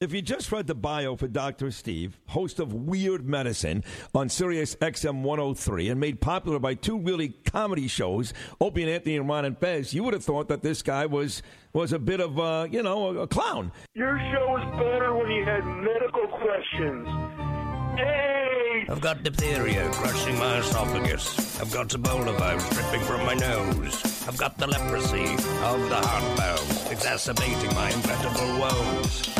If you just read the bio for Dr. Steve, host of Weird Medicine on Sirius XM 103 and made popular by two really comedy shows, Opie and Anthony and Ron and Fez, you would have thought that this guy was was a bit of, uh, you know, a, a clown. Your show was better when you had medical questions. Hey! I've got diphtheria crushing my esophagus. I've got Ebola virus dripping from my nose. I've got the leprosy of the heart valve, exacerbating my inevitable woes.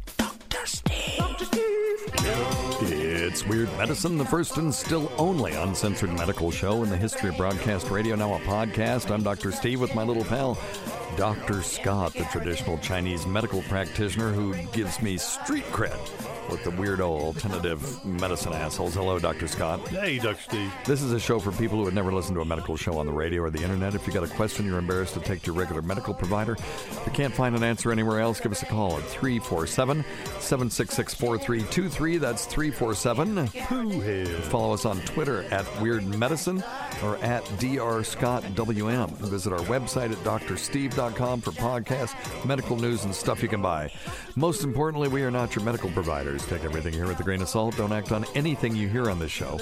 Dr. Steve. Dr. It's Weird Medicine, the first and still only uncensored medical show in the history of broadcast radio, now a podcast. I'm Dr. Steve with my little pal, Dr. Scott, the traditional Chinese medical practitioner who gives me street cred with the weirdo alternative medicine assholes. Hello, Dr. Scott. Hey, Dr. Steve. This is a show for people who have never listened to a medical show on the radio or the internet. If you got a question you're embarrassed to take to your regular medical provider, if you can't find an answer anywhere else, give us a call at 347 766 4323. That's 347 Follow us on Twitter at Weird Medicine or at DrScottWM. Visit our website at drsteve.com for podcasts, medical news, and stuff you can buy. Most importantly, we are not your medical providers. Take everything here with a grain of salt. Don't act on anything you hear on this show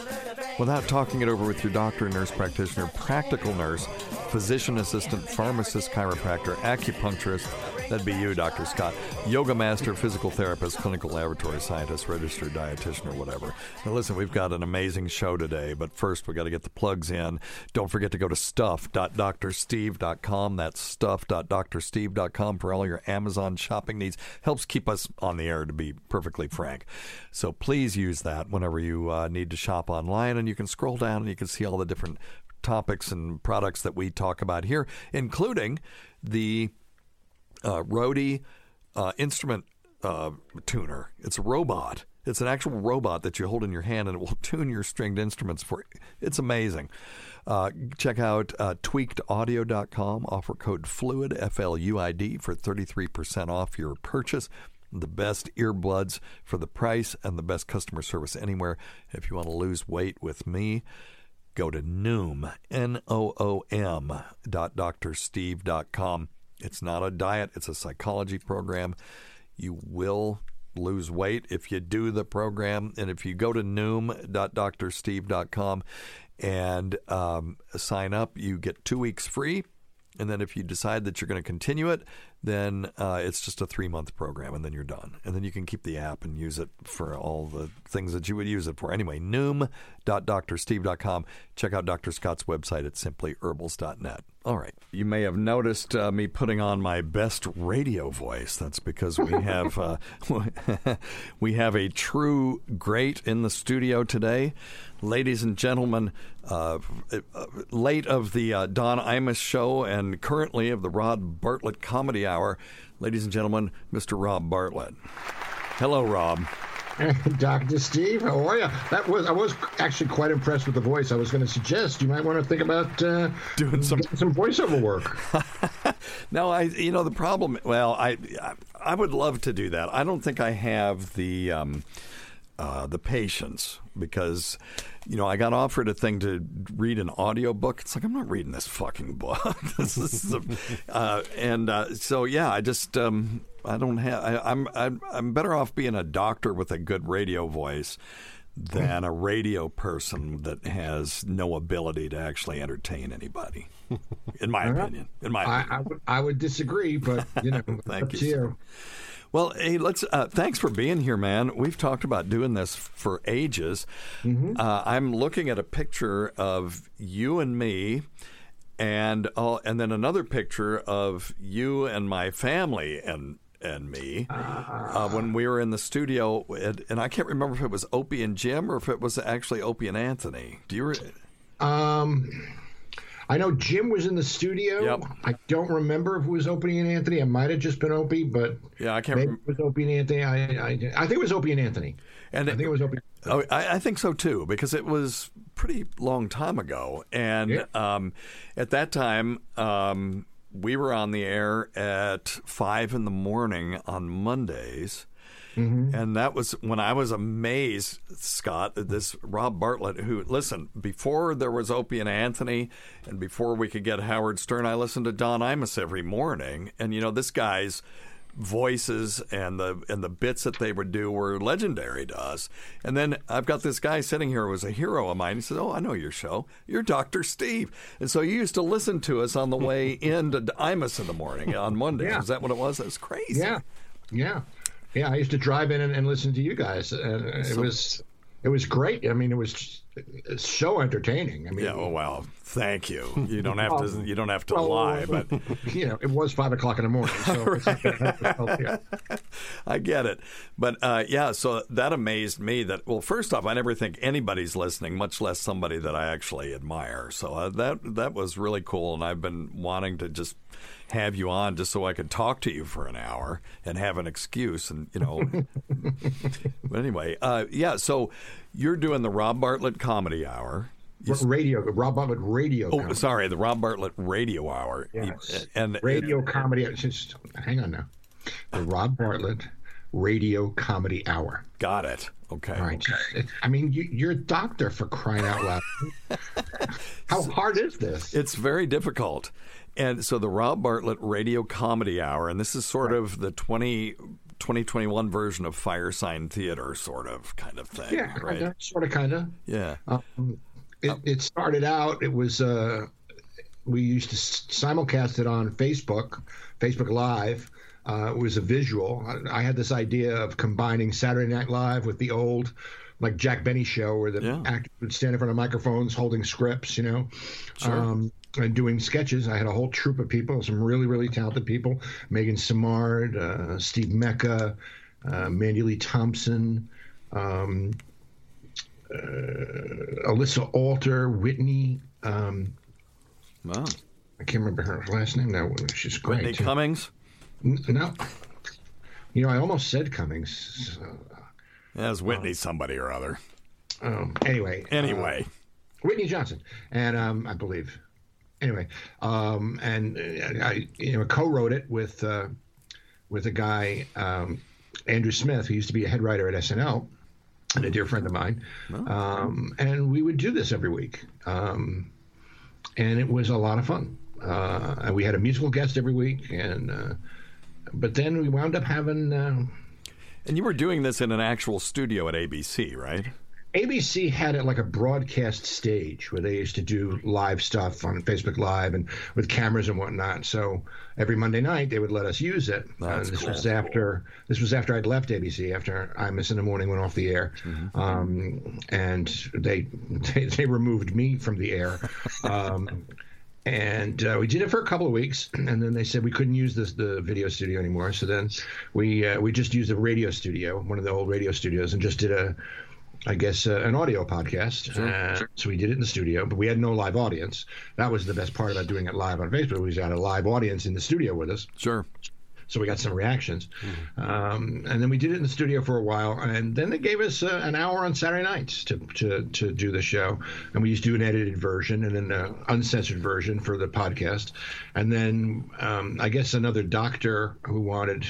without talking it over with your doctor, nurse practitioner, practical nurse, physician assistant, pharmacist, chiropractor, acupuncturist. That'd be you, Dr. Scott. Yoga master, physical therapist, clinical laboratory scientist, registered dietitian, or whatever. Now, listen, we've got an amazing show today, but first we got to get the plugs in. Don't forget to go to stuff.drsteve.com. That's stuff.drsteve.com for all your Amazon shopping needs. Helps keep us on the air, to be perfectly frank. So please use that whenever you uh, need to shop online, and you can scroll down and you can see all the different topics and products that we talk about here, including the uh, Roadie uh, instrument uh, tuner. It's a robot. It's an actual robot that you hold in your hand and it will tune your stringed instruments for you. It's amazing. Uh, check out uh, tweakedaudio.com. Offer code FLUID, F L U I D, for 33% off your purchase. The best earbuds for the price and the best customer service anywhere. If you want to lose weight with me, go to Noom, N O O M, dot drsteve.com. It's not a diet, it's a psychology program. You will lose weight if you do the program. And if you go to noom.drsteve.com and um, sign up, you get two weeks free. And then if you decide that you're going to continue it, then uh, it's just a three month program, and then you're done. And then you can keep the app and use it for all the things that you would use it for. Anyway, noom.drsteve.com. Check out Dr. Scott's website at simplyherbals.net. All right. You may have noticed uh, me putting on my best radio voice. That's because we have uh, we have a true great in the studio today, ladies and gentlemen. Uh, late of the uh, Don Imus show and currently of the Rob Bartlett Comedy Hour, ladies and gentlemen, Mr. Rob Bartlett. Hello, Rob. Dr. Steve, how are you? That was I was actually quite impressed with the voice. I was going to suggest you might want to think about uh, doing some some voiceover work. no, I you know the problem. Well, I I would love to do that. I don't think I have the. Um, uh, the patience because you know I got offered a thing to read an audio book. It's like I'm not reading this fucking book. this is a, uh, and uh, so yeah, I just um, I don't have. I, I'm I'm I'm better off being a doctor with a good radio voice than a radio person that has no ability to actually entertain anybody. In my opinion, in my I, opinion. I, would, I would disagree, but you know, Thank you. Well, hey, let's. Uh, thanks for being here, man. We've talked about doing this for ages. Uh, I'm looking at a picture of you and me, and uh, and then another picture of you and my family and and me uh, when we were in the studio. And, and I can't remember if it was Opie and Jim or if it was actually Opie and Anthony. Do you? Re- Um, I know Jim was in the studio. Yep. I don't remember if it was Opie and Anthony. It might have just been Opie, but yeah, I can't. maybe Rem- it was Opie and Anthony. I, I, I think it was Opie and Anthony. and I think it was Opie. Oh, I, I think so too, because it was pretty long time ago, and Yeah. um, at that time, um, we were on the air at five in the morning on Mondays. Mm-hmm. And that was when I was amazed, Scott, that this Rob Bartlett, who, listen, before there was Opie and Anthony and before we could get Howard Stern, I listened to Don Imus every morning. And, you know, this guy's voices and the and the bits that they would do were legendary to us. And then I've got this guy sitting here who was a hero of mine. He says, "Oh, I know your show. You're Dr. Steve." And so you used to listen to us on the way into Imus in the morning on Monday. Yeah. Is that what it was? That was crazy. Yeah, yeah, yeah. I used to drive in and, and listen to you guys, and it was it was great. I mean, it was so entertaining. I mean, Yeah. Oh wow. Thank you. You don't have to. You don't have to well, lie, but you know, it was five o'clock in the morning, so not. I get it. But uh, yeah, so that amazed me. That well, first off, I never think anybody's listening, much less somebody that I actually admire. So uh, that that was really cool, and I've been wanting to just have you on just so I could talk to you for an hour and have an excuse, and you know. but anyway, uh, yeah. So you're doing the Rob Bartlett Comedy Hour. You s- radio, Rob Bartlett radio. Oh, comedy. sorry, the Rob Bartlett Radio Hour. Yes. And radio comedy. Just hang on now. The Rob Bartlett Radio Comedy Hour. got it. Okay. All right. I mean, you, you're a doctor for crying out loud. How hard is this? It's very difficult. And so the Rob Bartlett Radio Comedy Hour, and this is sort of the 20, 2021 version of Firesign Theater, sort of kind of thing. yeah, right? kinda, sort of, kind of. Yeah. Um, it, it started out. It was uh, we used to simulcast it on Facebook, Facebook Live. Uh, it was a visual. I, I had this idea of combining Saturday Night Live with the old, like Jack Benny show, where the Yeah. actors would stand in front of microphones holding scripts, you know, um, and doing sketches. I had a whole troupe of people, some really, really talented people: Megan Samard, uh, Steve Mecca, uh, Mandy Lee Thompson. Um, Alyssa Alter, Whitney. Um, Wow. I can't remember her last name now. She's great. Whitney too. Cummings? No, you know, I almost said Cummings. So, it's Whitney somebody or other. um, anyway, Anyway. Whitney Johnson, and um, I believe. Anyway, um, and uh, I, you know, co-wrote it with uh, with a guy, um, Andrew Smith, who used to be a head writer at SNL, and a dear friend of mine. Um, and we would do this every week, um, and it was a lot of fun. Uh, and we had a musical guest every week, and uh, but then we wound up having. Uh, and you were doing this in an actual studio at ABC, right? ABC had it like a broadcast stage where they used to do live stuff on Facebook Live and with cameras and whatnot. So every Monday night they would let us use it. That's Uh, this cool. was after this was after I'd left ABC after Imus in the Morning went off the air, Mm-hmm. um, and they, they they removed me from the air. Um, and uh, we did it for a couple of weeks, and then they said we couldn't use this the video studio anymore. So then we uh, we just used a radio studio, one of the old radio studios, and just did a, I guess, uh, an audio podcast. Uh, so we did it in the studio, but we had no live audience. That was the best part about doing it live on Facebook. We had a live audience in the studio with us Sure. so we got some reactions. Um, and then we did it in the studio for a while, and then they gave us uh, an hour on Saturday nights to, to, to do the show. And we used to do an edited version and then an uncensored version for the podcast. And then um, I guess another doctor who wanted,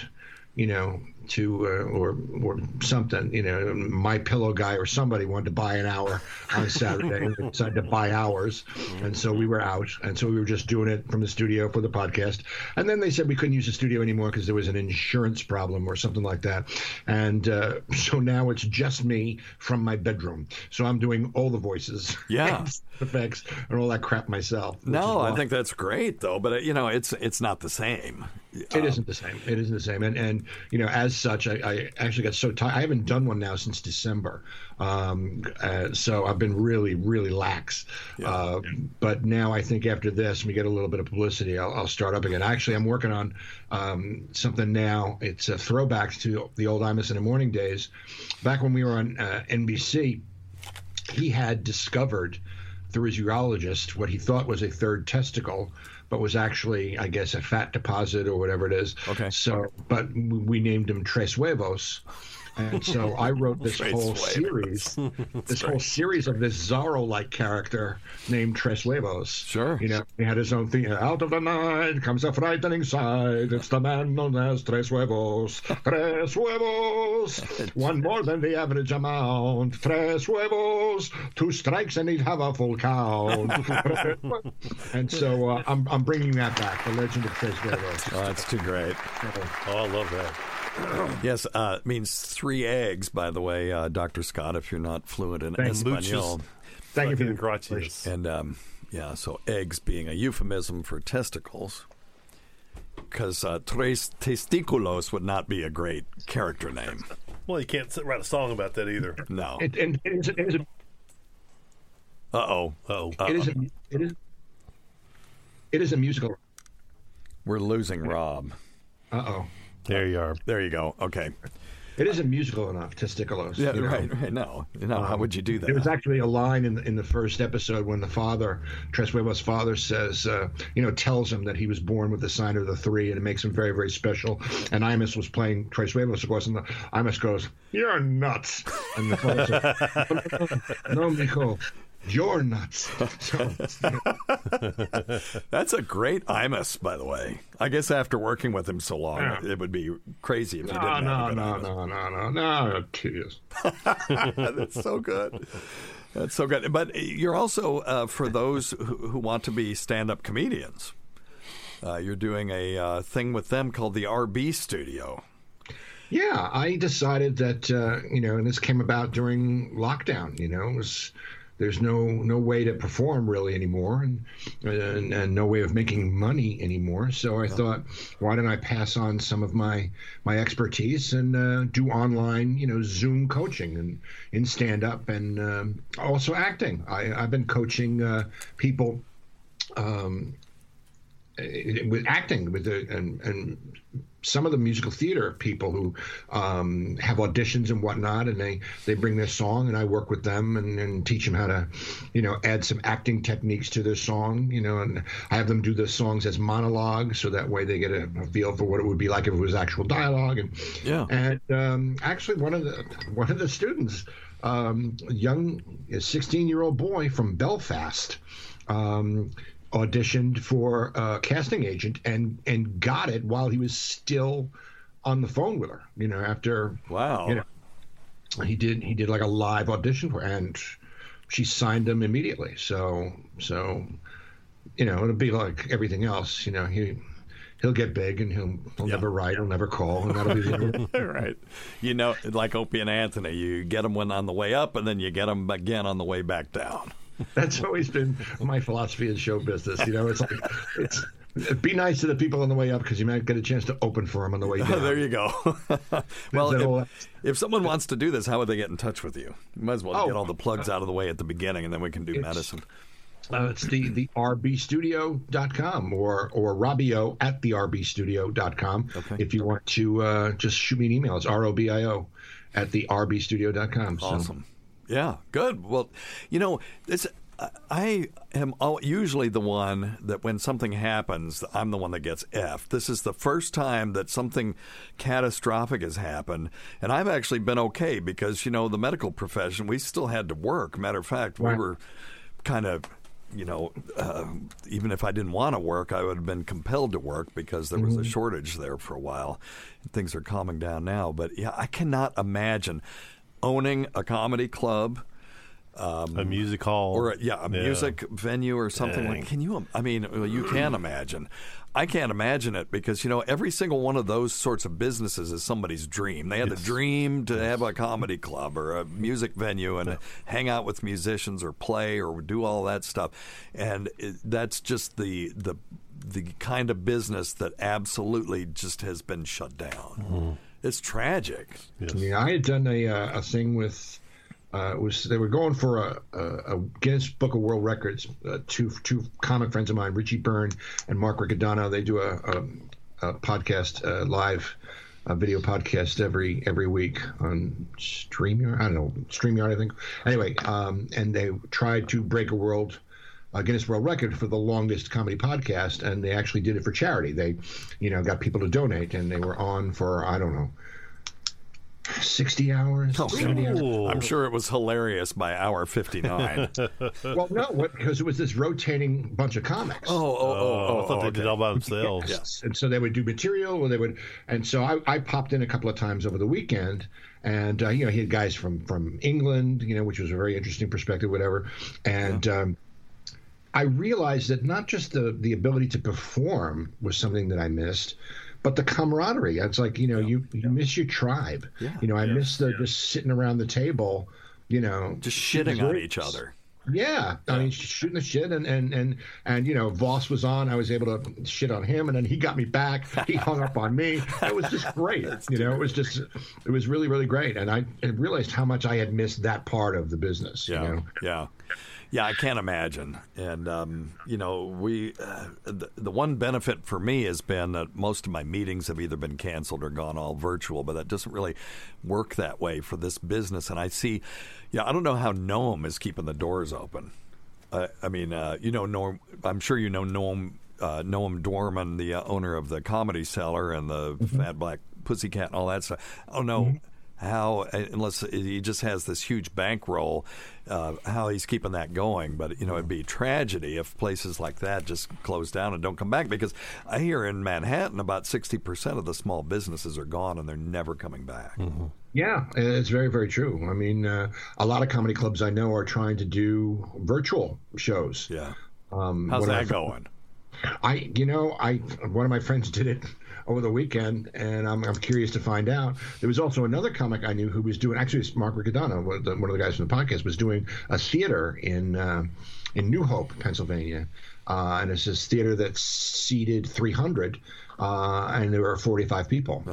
you know, to uh, or or something, you know, my pillow guy or somebody wanted to buy an hour on Saturday and decided to buy hours, and so we were out, and so we were just doing it from the studio for the podcast, and then they said we couldn't use the studio anymore because there was an insurance problem or something like that, and uh, so now it's just me from my bedroom, so I'm doing all the voices, Yeah. effects, and all that crap myself. No, I think that's great though, but uh, you know, it's it's not the same. It isn't the same. It isn't the same. And and you know, as such, I, I actually got so tired. I haven't done one now since December. Um, uh, so I've been really, really lax. Uh, but now I think after this, we get a little bit of publicity. I'll, I'll start up again. Actually, I'm working on um, something now. It's a throwback to the old Imus in the Morning days, back when we were on uh, NBC. He had discovered through his urologist what he thought was a third testicle, but was actually, I guess, a fat deposit or whatever it is. Okay. So, but we named him Tres Huevos. And so I wrote this Tres whole Huevos. series, this whole series of this Zorro-like character named Tres Huevos. Sure. You know, he had his own thing. Out of the night comes a frightening sight. It's the man known as Tres Huevos. Tres Huevos. One more than the average amount. Tres Huevos. Two strikes and he'd have a full count. and so uh, I'm, I'm bringing that back. The legend of Tres Huevos. Oh, that's too great. Oh, I love that. Yes, uh, it means three eggs, by the way, uh, Dr. Scott, if you're not fluent in Thank. Espanol. Thank you for Fucking the gracias. And um, yeah, so eggs being a euphemism for testicles. Because uh, tres testiculos would not be a great character name. Well, you can't sit, write a song about that either. No. It, and it is, it is, a, Uh oh. Oh, it is, a, it is, it is a musical. We're losing Rob. Uh oh. There you are. There you go. Okay. It isn't musical enough, Testiculos. Yeah, you know. right, right. No. No, how would you do that? There was actually a line in the, in the first episode when the father, Tres Huevos' father, says, uh, you know, tells him that he was born with the sign of the three, and it makes him very, very special. And Imus was playing Tres Huevos, of course, and the, Imus goes, "You're nuts," and the father says, "No, mijo, you're nuts." That's a great Imus, by the way. I guess after working with him so long, Yeah. it would be crazy if you no, didn't no, have a good no, no, no, no, no, tears. That's so good. That's so good. But you're also uh, for those who, who want to be stand-up comedians. Uh, you're doing a uh, thing with them called the RB Studio. Yeah, I decided that uh, you know, and this came about during lockdown. You know, it was there's no no way to perform really anymore, and and, and no way of making money anymore. So I thought, why don't I pass on some of my my expertise and uh, do online, you know, Zoom coaching and in stand up and um, also acting. I, I've been coaching uh, people um, with acting with the and and some of the musical theater people who um, have auditions and whatnot, and they they bring their song, and I work with them and, and teach them how to, you know, add some acting techniques to their song, you know, and I have them do the songs as monologues, so that way they get a, a feel for what it would be like if it was actual dialogue, and Yeah. and um, actually one of the one of the students, um, young, sixteen year old boy from Belfast. Um, auditioned for a casting agent and and got it while he was still on the phone with her. You know, after Wow. you know, he did he did like a live audition for, and she signed him immediately. So so, you know, it'll be like everything else. You know, he he'll get big and he'll he'll Yeah. never write, he'll never call, and that'll be the right. You know, like Opie and Anthony, you get them when on the way up, and then you get them again on the way back down. That's always been my philosophy in show business. You know, it's like it's. Be nice to the people on the way up because you might get a chance to open for them on the way down. there you go. well, whole- if, if someone wants to do this, how would they get in touch with you? You might as well Oh. get all the plugs out of the way at the beginning, and then we can do medicine. Uh, it's the, the rbstudio.com or, or Robio at the rbstudio.com. Okay. If you want to uh, just shoot me an email, it's R-O-B-I-O at the rbstudio.com. So, Awesome. Yeah, good. Well, you know, it's I am usually the one that when something happens, I'm the one that gets F. This is the first time that something catastrophic has happened, and I've actually been okay because you know the medical profession we still had to work. Matter of fact, we were kind of. You know, uh, even if I didn't want to work, I would have been compelled to work because there was a shortage there for a while. Things are calming down now, but yeah, I cannot imagine owning a comedy club um, a music hall or a, yeah, a music venue or something Dang. like. Can you? I mean, you can imagine. I can't imagine it because you know every single one of those sorts of businesses is somebody's dream. They had the dream to have a comedy club or a music venue and hang out with musicians or play or do all that stuff, and it, that's just the the the kind of business that absolutely just has been shut down. Mm-hmm. It's tragic. yeah, I had done a, uh, a thing with. Uh, it was they were going for a, a, a Guinness Book of World Records. Uh, two two comic friends of mine, Richie Byrne and Mark Riccadonna. They do a, a, a podcast uh, live, a video podcast every every week on Streamyard. I don't know Streamyard. I think. Anyway, um, and they tried to break a world. A Guinness World Record for the longest comedy podcast, and they actually did it for charity. They, you know, got people to donate, and they were on for I don't know, 60 hours, 70 hours. I'm sure it was hilarious by hour 59. oh, Well, no, because it was this rotating bunch of comics. oh, oh, Oh, I thought oh, they did okay. all by themselves. Yes. And so they would do material, or they would, and so I, I popped in a couple of times over the weekend, and uh, you know he had guys from from England, you know, which was a very interesting perspective, whatever, and. Um, I realized that not just the the ability to perform was something that I missed, but the camaraderie. It's like you know you you miss your tribe. You know I miss the just sitting around the table. You know, Just shitting on each other. yeah, I mean, shooting the shit, and and and and you know, Vos was on. I was able to shit on him, and then he got me back. He hung up on me. It was just great. you know, it was just, it was really, really great. And I, I realized how much I had missed that part of the business. Yeah, You know, yeah, yeah. I can't imagine. And um, you know, we uh, the, the one benefit for me has been that most of my meetings have either been canceled or gone all virtual. But that doesn't really work that way for this business. And I see, yeah, I don't know how Noam is keeping the doors open. Uh, I mean, uh, you know, Norm. I'm sure you know Noam. Uh, Noam Dorman, the uh, owner of the Comedy Cellar and the Fat Black Pussycat and all that stuff. I don't know how, unless he just has this huge bankroll, uh, how he's keeping that going. But you know, it'd be tragedy if places like that just close down and don't come back. Because I hear in Manhattan about sixty percent of the small businesses are gone and they're never coming back. yeah, it's very, very true. I mean, uh, a lot of comedy clubs I know are trying to do virtual shows. Yeah, Um, how's one that my fr- going? I, you know, I one of my friends did it over the weekend, and I'm, I'm curious to find out. There was also another comic I knew who was doing. Actually, it's Mark Riccadonna, one of the, one of the guys from the podcast, was doing a theater in uh, in New Hope, Pennsylvania, uh, and it's this theater that seated 300. Uh, and there were 45 people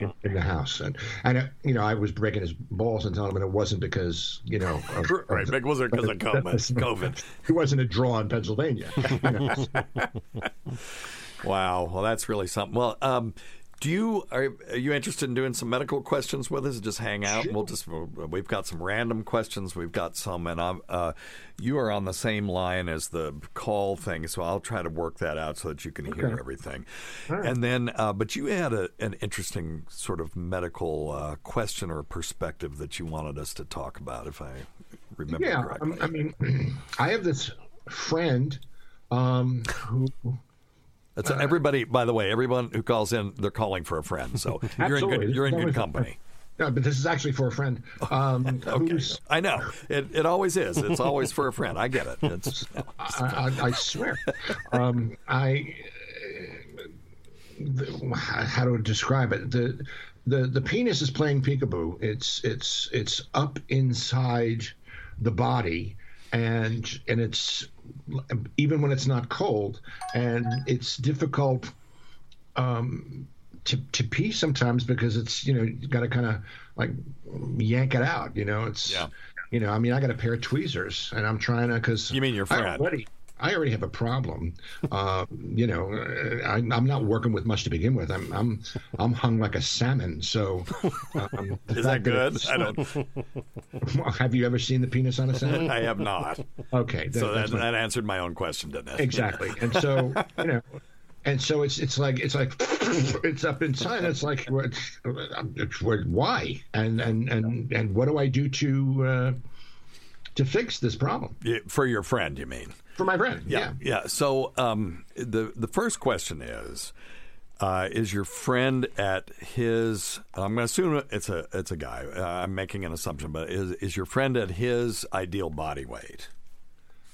in, in the house, and and uh, you know I was breaking his balls and telling him, and it wasn't because you know of, Right, it wasn't because of COVID. COVID. it wasn't a draw in Pennsylvania. You know? Wow. Well, that's really something. Well, um, do you are, are you interested in doing some medical questions with us? Just hang out. and We'll just we've got some random questions. We've got some, and I'm, uh, you are on the same line as the call thing, so I'll try to work that out so that you can hear everything. And then, uh, but you had a, an interesting sort of medical uh, question or perspective that you wanted us to talk about, if I remember Yeah, correctly. um, I mean, I have this friend um, who That's everybody. By the way, everyone who calls in, they're calling for a friend. So you're in good. You're in good company. No, but this is actually for a friend. Um, Okay, I know it. It always is. It's always for a friend. I get it. It's I, I, I swear. Um, I uh, how to describe it? The the the penis is playing peekaboo. It's it's it's up inside the body, and and it's even when it's not cold, and it's difficult um, to to pee sometimes because it's you know you got to kind of like yank it out. You know, it's Yeah. you know I mean I got a pair of tweezers and I'm trying to because You mean your I friend. already I already have a problem. Uh, you know, I, I'm not working with much to begin with. I'm I'm I'm hung like a salmon. So um, is that fact good? I don't. Have you ever seen the penis on a salmon? I have not. Okay, So that, my- that answered my own question, didn't it? exactly and so you know and so it's it's like it's like it's up inside it's like what why and and and and what do i do to uh to fix this problem For your friend, you mean? For my friend yeah, Yeah. So um, the the first question is. Uh, is your friend at his? I'm going to assume it's a it's a guy. Uh, I'm making an assumption, but is is your friend at his ideal body weight?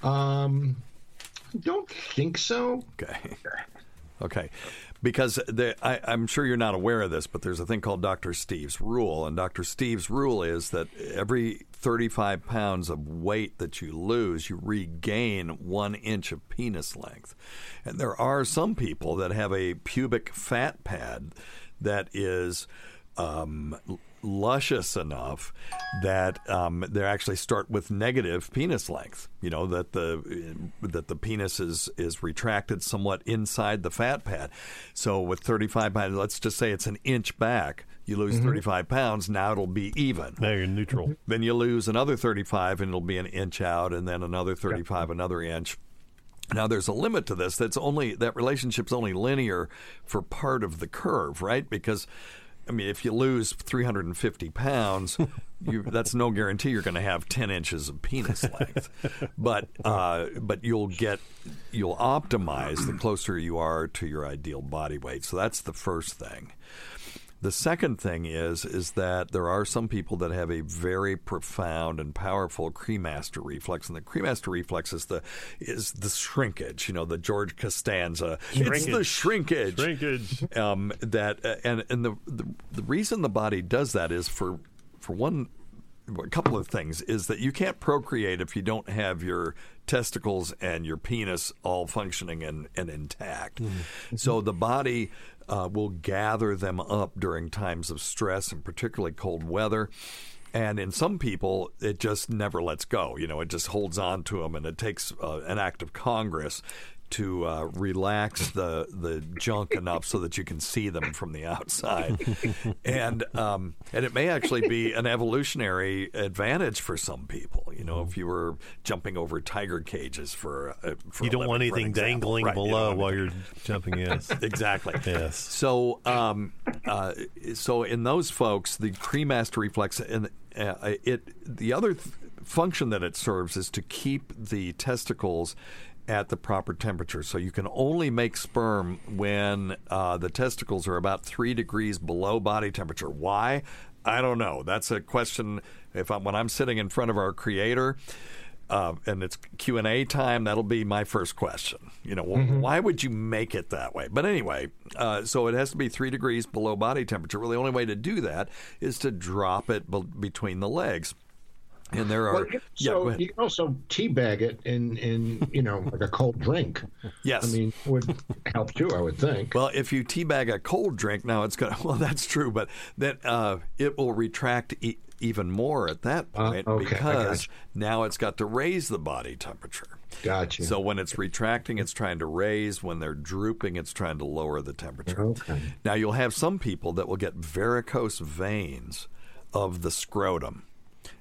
um don't think so Okay. Okay. Because I, I'm sure you're not aware of this, but there's a thing called Dr. Steve's rule. And Dr. Steve's rule is that every 35 pounds of weight that you lose, you regain one inch of penis length. And there are some people that have a pubic fat pad that is. Um, luscious enough that um, they actually start with negative penis length. You know that the that the penis is is retracted somewhat inside the fat pad. So with 35 pounds, let's just say it's an inch back. You lose 35 pounds. Now it'll be even. Now you're neutral. Then you lose another 35, and it'll be an inch out, and then another 35, another inch. Now there's a limit to this. That's only that relationship's only linear for part of the curve, right? Because I mean, if you lose 350 pounds, you, that's no guarantee you're going to have 10 inches of penis length. but uh, but you'll get you'll optimize the closer you are to your ideal body weight. So that's the first thing. The second thing is is that there are some people that have a very profound and powerful cremaster reflex, and the cremaster reflex is the is the shrinkage. You know, the George Costanza. It's the shrinkage. Shrinkage. Um, that uh, and and the, the the reason the body does that is for for one a couple of things is that you can't procreate if you don't have your testicles and your penis all functioning and, and intact. So the body uh, will gather them up during times of stress and particularly cold weather. And in some people, it just never lets go. You know, it just holds on to them, and it takes uh, an act of Congress to uh, relax the the junk enough so that you can see them from the outside, and um, and it may actually be an evolutionary advantage for some people. You know, if you were jumping over tiger cages for, uh, for You don't want living, for an anything dangling Right, you below want while you're jumping. Yes. exactly. Yes. So, um, uh, so in those folks, the cremaster reflex and uh, it the other th- function that it serves is to keep the testicles at the proper temperature. So you can only make sperm when uh, the testicles are about three degrees below body temperature. Why? I don't know. That's a question. If I'm, when I'm sitting in front of our creator. Uh, and it's Q and A time. That'll be my first question. You know, well, why would you make it that way? But anyway, uh, so it has to be three degrees below body temperature. Well, the only way to do that is to drop it be- between the legs. And there are Well, you- yeah, so you can also teabag it in, in you know like a cold drink. Yes. I mean would help too. I would think. Well, if you teabag a cold drink, now it's going to, well, that's true, but then uh, it will retract e- even more at that Uh, point okay, because now it's got to raise the body temperature. Gotcha. So when it's retracting, it's trying to raise. When they're drooping, it's trying to lower the temperature. Okay. Now you'll have some people that will get varicose veins of the scrotum.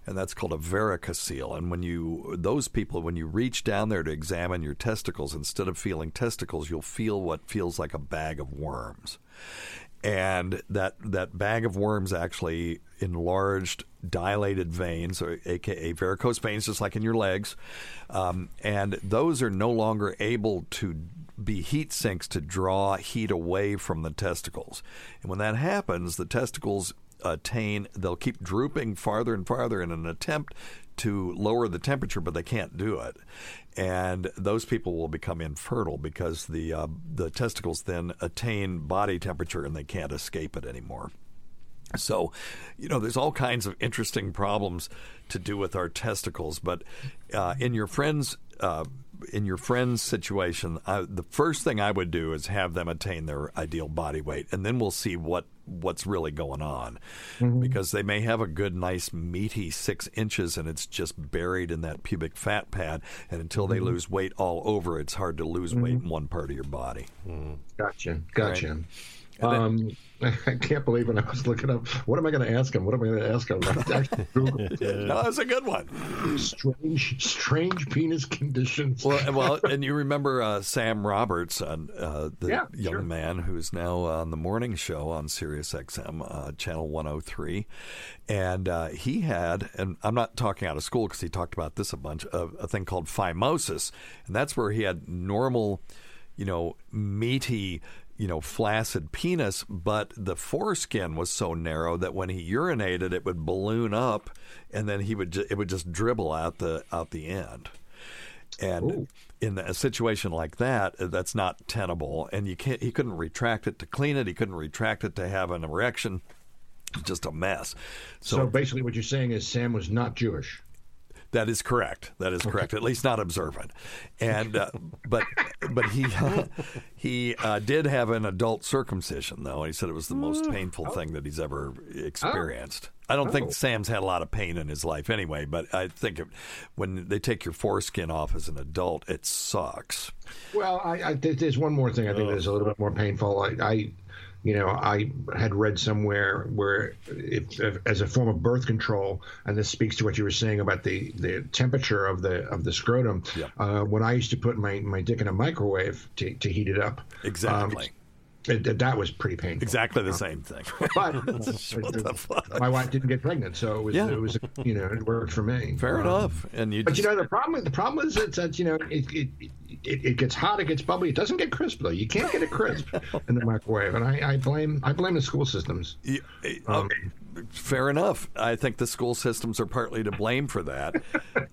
And that's called a varicocele. And when you those people, when you reach down there to examine your testicles, instead of feeling testicles, you'll feel what feels like a bag of worms. And that that bag of worms actually enlarged, dilated veins, or aka varicose veins, just like in your legs, um, and those are no longer able to be heat sinks to draw heat away from the testicles. And when that happens, the testicles attain, they'll keep drooping farther and farther in an attempt to lower the temperature, but they can't do it. And those people will become infertile because the uh, the testicles then attain body temperature and they can't escape it anymore. So, you know, there's all kinds of interesting problems to do with our testicles. But uh, in your friend's uh, in your friend's situation, I, the first thing I would do is have them attain their ideal body weight, and then we'll see what what's really going on, mm-hmm. because they may have a good, nice, meaty six inches, and it's just buried in that pubic fat pad, and until they mm-hmm. lose weight all over, it's hard to lose mm-hmm. weight in one part of your body. Gotcha. Gotcha. Um, I can't believe when I was looking up, what am I going to ask him? What am I going to ask him? I actually No, that's a good one. strange, strange penis conditions. Well, well, and you remember uh, Sam Roberts, uh, uh, the Yeah, young sure. man who's now on the morning show on Sirius XM, uh, channel 103, and uh, he had, and I'm not talking out of school because he talked about this a bunch, of a thing called phimosis, and that's where he had normal, you know, meaty. You know, flaccid penis, but the foreskin was so narrow that when he urinated, it would balloon up, and then he would ju- it would just dribble out the out the end. And in a situation like that, uh, that's not tenable. And you can't. He couldn't retract it to clean it. He couldn't retract it to have an erection. It's just a mess. So, so basically, what you're saying is Sam was not Jewish. That is correct. That is correct. At least not observant. And uh, but but he he uh, did have an adult circumcision though. And He said it was the most painful thing that he's ever experienced. I don't think Sam's had a lot of pain in his life anyway, but I think it, when they take your foreskin off as an adult, it sucks. Well, I, I there's one more thing I think that's a little bit more painful. I, I you know, I had read somewhere where, if, if, as a form of birth control, and this speaks to what you were saying about the, the temperature of the of the scrotum. Yeah. Uh, when I used to put my, my dick in a microwave to, to heat it up, um, Exactly. It, that- was pretty painful. Exactly the same thing. But the my wife didn't get pregnant, so it was Yeah. it was you know it worked for me. Fair Um, enough. And you But just, you know the problem. The problem is that, that you know it, it it it gets hot, it gets bubbly. It doesn't get crisp though. You can't get it crisp in the microwave, and I, I blame I blame the school systems. you- um, fair enough. I think the school systems are partly to blame for that.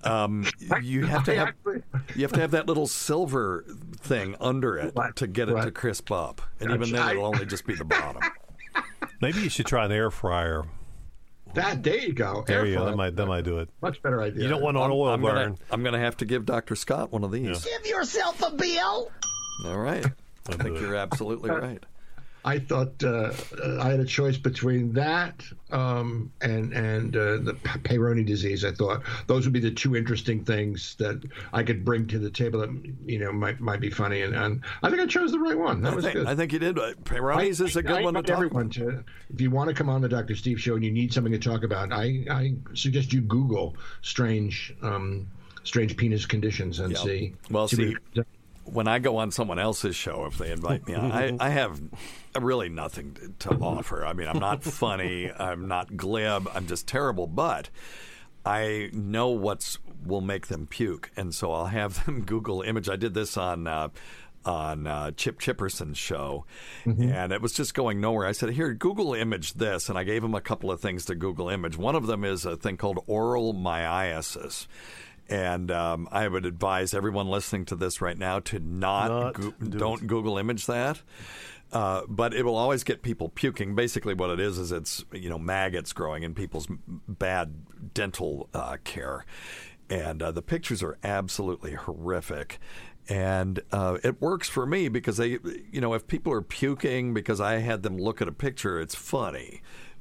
Um, you have to have you have to have that little silver thing under it Right, to get it to crisp up, and even then I- it'll only just be the bottom. Maybe you should try an air fryer. That there you go. There Air you go. That might that might do it. much better idea. You don't want an oil I'm burn. gonna, I'm gonna have to give Dr. Scott one of these. Give yourself a bill. All right. I think you're absolutely right. I thought uh, I had a choice between that um, and and uh, the Peyronie disease. I thought those would be the two interesting things that I could bring to the table that you know might might be funny. And, and I think I chose the right one. That I was think, good. I think you did. Peyronie's is a good I one to talk everyone about. to. If you want to come on the Dr. Steve show and you need something to talk about, I, I suggest you Google strange um, strange penis conditions and Yeah. see. Well, see, what- when I go on someone else's show, if they invite me on, I, I have really nothing to, to offer. I mean, I'm not funny. I'm not glib. I'm just terrible. But I know what's will make them puke, and so I'll have them Google image. I did this on. Uh, on uh, Chip Chipperson's show, and it was just going nowhere. I said, "Here, Google image this," and I gave him a couple of things to Google image. One of them is a thing called oral myiasis, and um, I would advise everyone listening to this right now to not, Not goo- do don't it. Google image that. Uh, but it will always get people puking. Basically, what it is is it's you know maggots growing in people's bad dental uh, care, and uh, the pictures are absolutely horrific. And uh, it works for me because they, you know, if people are puking because I had them look at a picture, it's funny.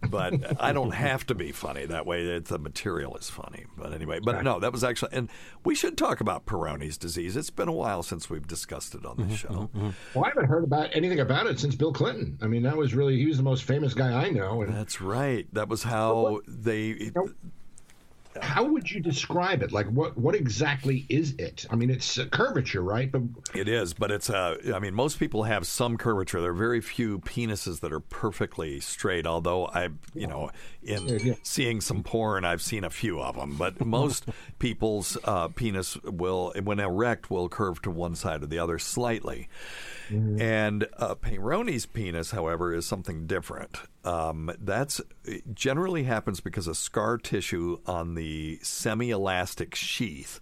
But I don't have to be funny that way. It, the material is funny. But anyway, but no, that was actually, and we should talk about Peyronie's disease. It's been a while since we've discussed it on the mm-hmm, show. Mm-hmm, mm-hmm. Well, I haven't heard about anything about it since Bill Clinton. I mean, that was really he was the most famous guy I know. And That's right. That was how they. How would you describe it? Like, what what exactly is it? I mean, it's a curvature, right? But It is, but it's uh, I mean, most people have some curvature. There are very few penises that are perfectly straight. Although I, you know, in yeah. seeing some porn, I've seen a few of them. But most people's uh, penis will, when erect, will curve to one side or the other slightly. And uh, Peyronie's penis, however, is something different. Um, that's generally happens because of scar tissue on the semi-elastic sheath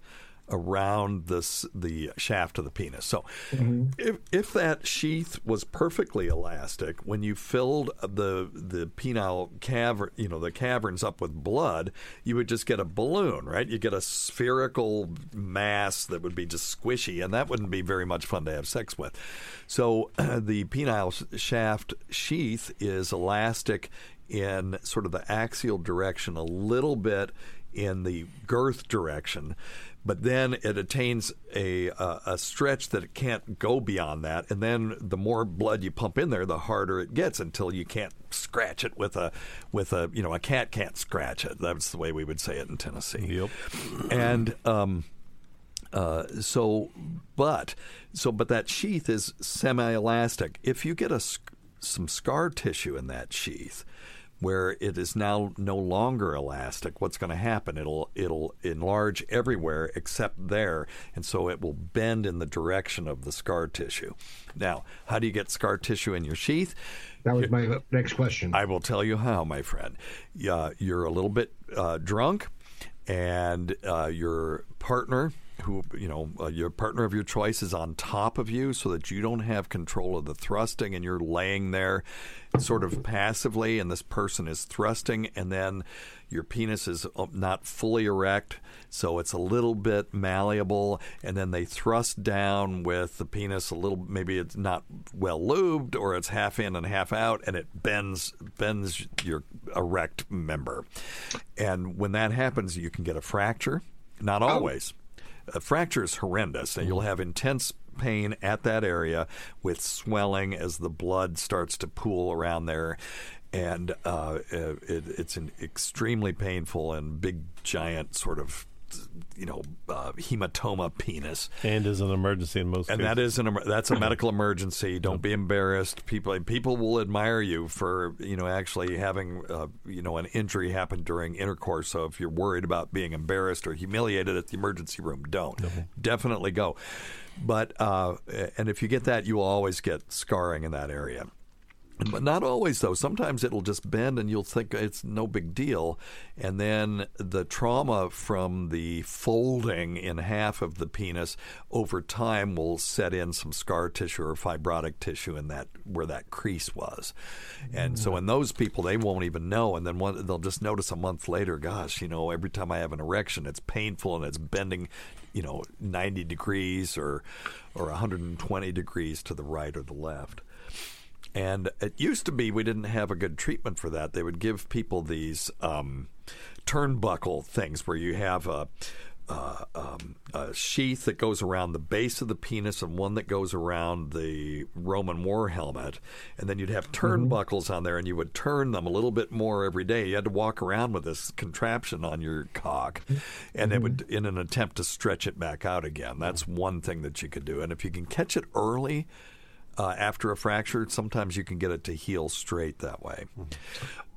around this the shaft of the penis. So, mm-hmm. if if that sheath was perfectly elastic, when you filled the the penile cavern, you know the caverns up with blood, you would just get a balloon, right? You get a spherical mass that would be just squishy, and that wouldn't be very much fun to have sex with. So, the penile shaft sheath is elastic in sort of the axial direction, a little bit in the girth direction, but then it attains a, a a stretch that it can't go beyond that, and then the more blood you pump in there, the harder it gets until you can't scratch it with a with a you know a cat can't scratch it. That's the way we would say it in Tennessee. Yep. And um, uh, so, but so, but that sheath is semi-elastic. If you get a some scar tissue in that sheath, where it is now no longer elastic, what's going to happen? It'll it'll enlarge everywhere except there, and so it will bend in the direction of the scar tissue. Now, how do you get scar tissue in your sheath? that was my next question. I will tell you how, my friend. Yeah, you're a little bit uh, drunk, and uh, your partner, who you know, uh, your partner of your choice, is on top of you, so that you don't have control of the thrusting, and you're laying there, sort of passively, and this person is thrusting, and then your penis is uh, not fully erect, so it's a little bit malleable, and then they thrust down with the penis a little. Maybe it's not well lubed, or it's half in and half out, and it bends bends your erect member. And when that happens, you can get a fracture. Not always. A fracture is horrendous, and you'll have intense pain at that area with swelling as the blood starts to pool around there. And uh, it, it's an extremely painful and big, giant sort of you know, uh, hematoma penis. And is an emergency in most And cases. that is an that's a medical emergency. Don't be embarrassed. People people will admire you for you know actually having uh, you know an injury happen during intercourse. So if you're worried about being embarrassed or humiliated at the emergency room, don't. Definitely go. But uh, and if you get that, you will always get scarring in that area. But not always, though. Sometimes it'll just bend and you'll think it's no big deal. And then the trauma from the folding in half of the penis over time will set in some scar tissue or fibrotic tissue in that where that crease was. And so hmm. in those people, they won't even know. And then one, they'll just notice a month later, gosh, you know, every time I have an erection, it's painful and it's bending, you know, 90 degrees or, or 120 degrees to the right or the left. And it used to be we didn't have a good treatment for that. They would give people these um, turnbuckle things where you have a, uh, um, a sheath that goes around the base of the penis and one that goes around the Roman war helmet. And then you'd have turnbuckles on there and you would turn them a little bit more every day. You had to walk around with this contraption on your cock and it would, in an attempt to stretch it back out again. That's one thing that you could do. And if you can catch it early, uh, after a fracture, sometimes you can get it to heal straight that way.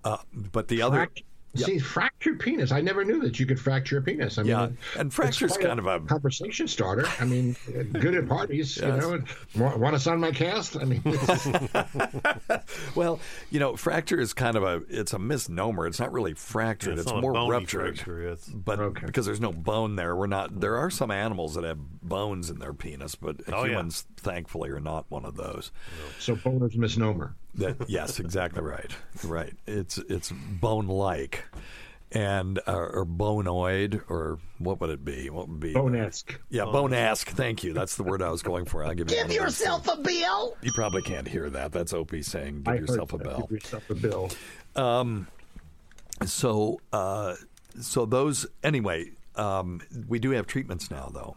Uh, but the other, Frac- See, fractured penis. I never knew that you could fracture a penis. I mean, Yeah, it- and it's fracture's quite kind of a- conversation starter. I mean, good at parties. Yes. You know, want to sign my cast? I mean, well, you know, fracture is kind of a it's a misnomer. It's not really fractured. Yeah, it's, not a more ruptured. fracture, yes. But Okay. because there's no bone there, we're not. There are some animals that have bones in their penis, but Oh, yeah. humans, thankfully, are not one of those. so boner's misnomer. That yes, exactly right. Right. It's it's bone like. And uh, or bonoid, or what would it be? What would be Bone-esque. Yeah, bone-esque. Thank you. That's the word I was going for. I'll give you. Give one of those. yourself a bill. You probably can't hear that. That's Opie saying, "Give I yourself a that. bell." Give yourself a bill. So, uh, so those anyway. Um, we do have treatments now, though,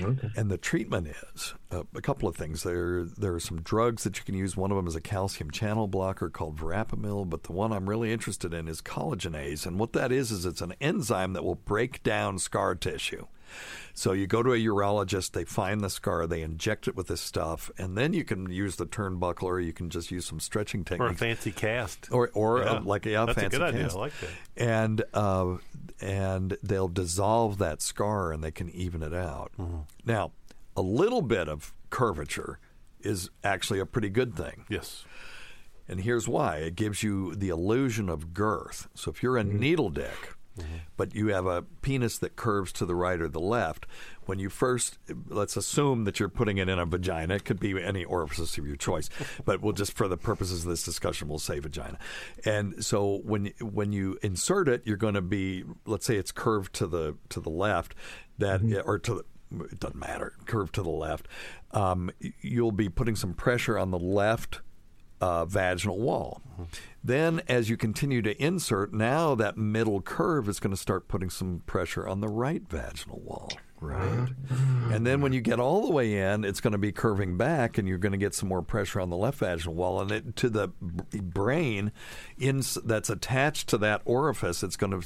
Okay. and the treatment is uh, a couple of things. There, there are some drugs that you can use. One of them is a calcium channel blocker called verapamil, but the one I'm really interested in is collagenase, and what that is is it's an enzyme that will break down scar tissue. So you go to a urologist, they find the scar, they inject it with this stuff, and then you can use the turnbuckle, or you can just use some stretching techniques. Or a fancy cast. or or Yeah. uh, like yeah, That's a fancy good idea. cast. I like that. And uh, and they'll dissolve that scar and they can even it out. Mm-hmm. Now, a little bit of curvature is actually a pretty good thing. Yes. And here's why: it gives you the illusion of girth. So if you're a needle dick. But you have a penis that curves to the right or the left. When you first, let's assume that you're putting it in a vagina. It could be any orifice of your choice, but we'll just, for the purposes of this discussion, we'll say vagina. And so when when you insert it, you're going to be, let's say it's curved to the to the left, that or to the, it doesn't matter, curved to the left. Um, you'll be putting some pressure on the left uh, vaginal wall. Then, as you continue to insert, now that middle curve is going to start putting some pressure on the right vaginal wall. Right. And then when you get all the way in, it's going to be curving back, and you're going to get some more pressure on the left vaginal wall. And it, to the brain in, that's attached to that orifice, it's going to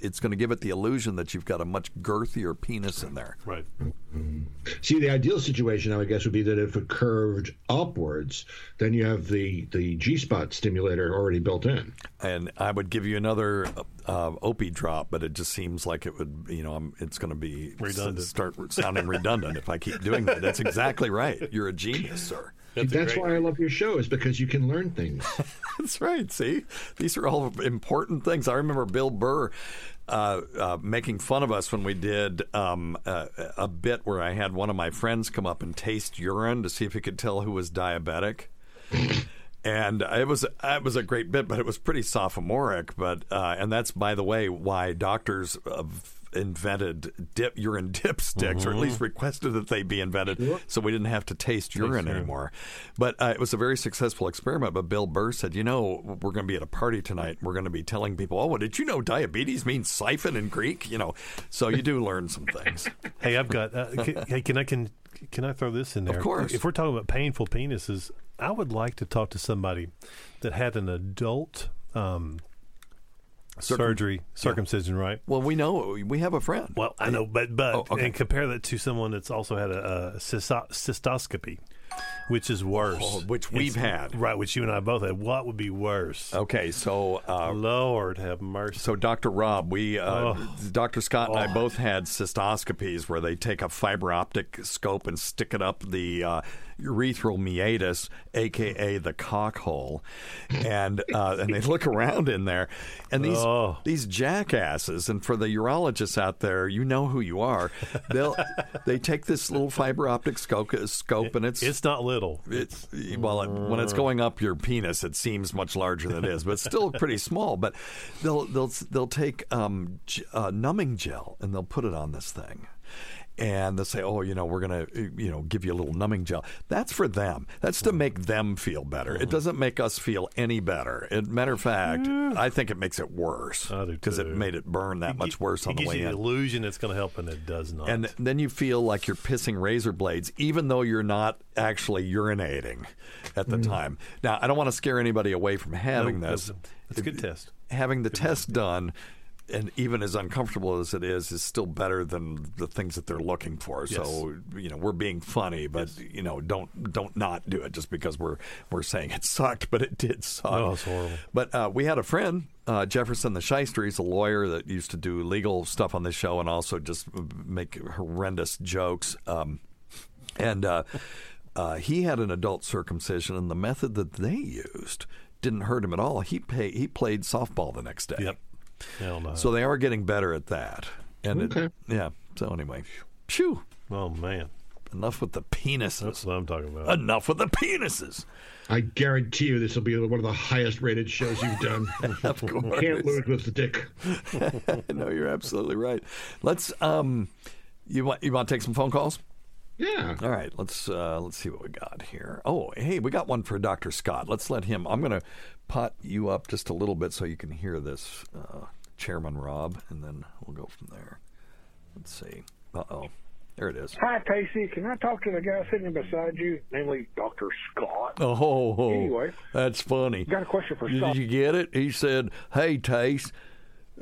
it's going to give it the illusion that you've got a much girthier penis in there. Right. Mm-hmm. See, the ideal situation, I would guess, would be that if it curved upwards, then you have the the G spot stimulator already built in. And I would give you another uh, opie drop, but it just seems like it would, you know, I'm, it's going to be Redundant. start sounding redundant if I keep doing that. That's exactly right. You're a genius, sir. See, that's why I love your show, is because you can learn things. That's right. See, these are all important things. I remember Bill Burr uh, uh, making fun of us when we did um, a, a bit where I had one of my friends come up and taste urine to see if he could tell who was diabetic. And it was it was a great bit, but it was pretty sophomoric. But uh, and that's by the way why doctors invented dip urine dipsticks, or at least requested that they be invented, so we didn't have to taste urine urine. anymore. But uh, it was a very successful experiment. But Bill Burr said, you know, we're going to be at a party tonight. We're going to be telling people, oh, well, did you know diabetes means siphon in Greek? You know, so you do learn some things. Hey, I've got. Uh, can, hey, can I can can I throw this in there? Of course. If we're talking about painful penises, I would like to talk to somebody that had an adult um, surgery, circumcision, right? Well, we know we have a friend. Well, I know, but but Oh, okay. and compare that to someone that's also had a, a cysto- cystoscopy, which is worse. Oh, which we've It's- had. right? Which you and I both had. What would be worse? Okay, so uh, Lord have mercy. So, Dr. Rob, we, uh, Oh. Dr. Scott and I Oh. both had cystoscopies where they take a fiber optic scope and stick it up the uh, urethral meatus, aka the cock hole, and uh, and they look around in there, and these Oh. these jackasses, and for the urologists out there, you know who you are. They'll they take this little fiber optic scope, scope, and it's It's not little. it's well, it, when it's going up your penis, it seems much larger than it is, but it's still pretty small. But they'll they'll they'll take um, uh, numbing gel and they'll put it on this thing. And they'll say, "Oh, you know, we're gonna, you know, give you a little numbing gel." That's for them. That's to make them feel better. It mm-hmm. doesn't make us feel any better. It, matter of fact, I think it makes it worse because it made it burn that much worse on the gives way you in. the illusion it's going to help, and it does not. And then you feel like you're pissing razor blades, even though you're not actually urinating at the mm. time. Now, I don't want to scare anybody away from having No, this. It's a good test. Having the test done, and even as uncomfortable as it is, is still better than the things that they're looking for. So, you know, we're being funny, but you know, don't don't not do it just because we're we're saying it sucked, but it did suck. Oh, it's horrible. But uh, we had a friend, uh, Jefferson the Shyster. He's a lawyer that used to do legal stuff on this show and also just make horrendous jokes. Um, and uh, uh, he had an adult circumcision, and the method that they used didn't hurt him at all. He pay, he played softball the next day. Yep. Hell no. So they are getting better at that. And Okay. it, yeah. So anyway, phew. oh man, Enough with the penises. that's what I'm talking about. Enough with the penises. I guarantee you this will be one of the highest rated shows you've done. Of course. Can't lose with the dick. no, you're absolutely right. Let's um, you want you want to take some phone calls? Yeah. All right, let's uh, let's see what we got here. Oh, hey, we got one for Dr. Scott. Let's let him. I'm going to pot you up just a little bit so you can hear this, uh, Chairman Rob, and then we'll go from there. Let's see. Uh oh, there it is. Hi, Pacey. Can I talk to the guy sitting beside you, namely Dr. Scott? Oh, Anyway. that's funny. Got a question for Scott. Did you get it? He said, "Hey, Tace,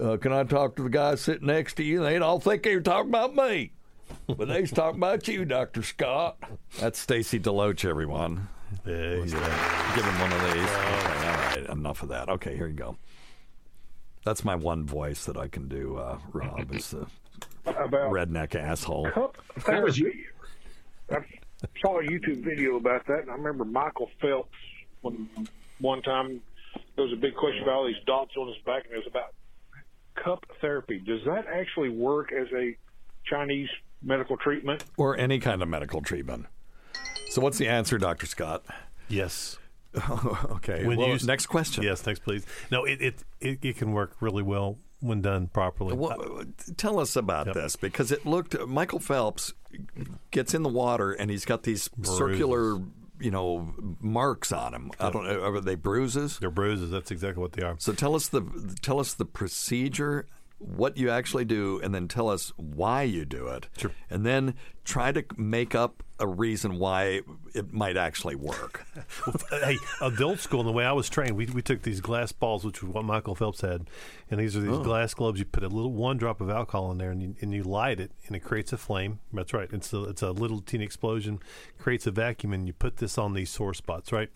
uh, can I talk to the guy sitting next to you? They all think they're talking about me, but they's talking about you, Doctor Scott." That's Stacy Deloach, everyone. yeah, yeah. Give him one of these. Okay, all right, enough of that. Okay, here you go. That's my one voice that I can do, uh, Rob. Is the About redneck asshole. That was you. I saw a YouTube video about that, and I remember Michael Phelps when one time there was a big question about all these dots on his back, and it was about cup therapy. Does that actually work as a Chinese medical treatment? Or any kind of medical treatment. So, what's the answer, Doctor Scott? Yes. okay. When well, used- next question. Yes. Next, please. No, it, it it it can work really well when done properly. Well, uh, tell us about Yep. this because it looked. Michael Phelps gets in the water and he's got these circular, you know, marks on him. I don't know. Are they bruises? They're bruises. That's exactly what they are. So tell us the tell us the procedure, what you actually do, and then tell us why you do it, Sure. and then try to make up a reason why it might actually work. hey, adult school, and the way I was trained, we, we took these glass balls, which was what Michael Phelps had, and these are these Oh. glass globes. You put a little one drop of alcohol in there, and you, and you light it, and it creates a flame. That's right. It's a it's a little teeny explosion, creates a vacuum, and you put this on these sore spots, right?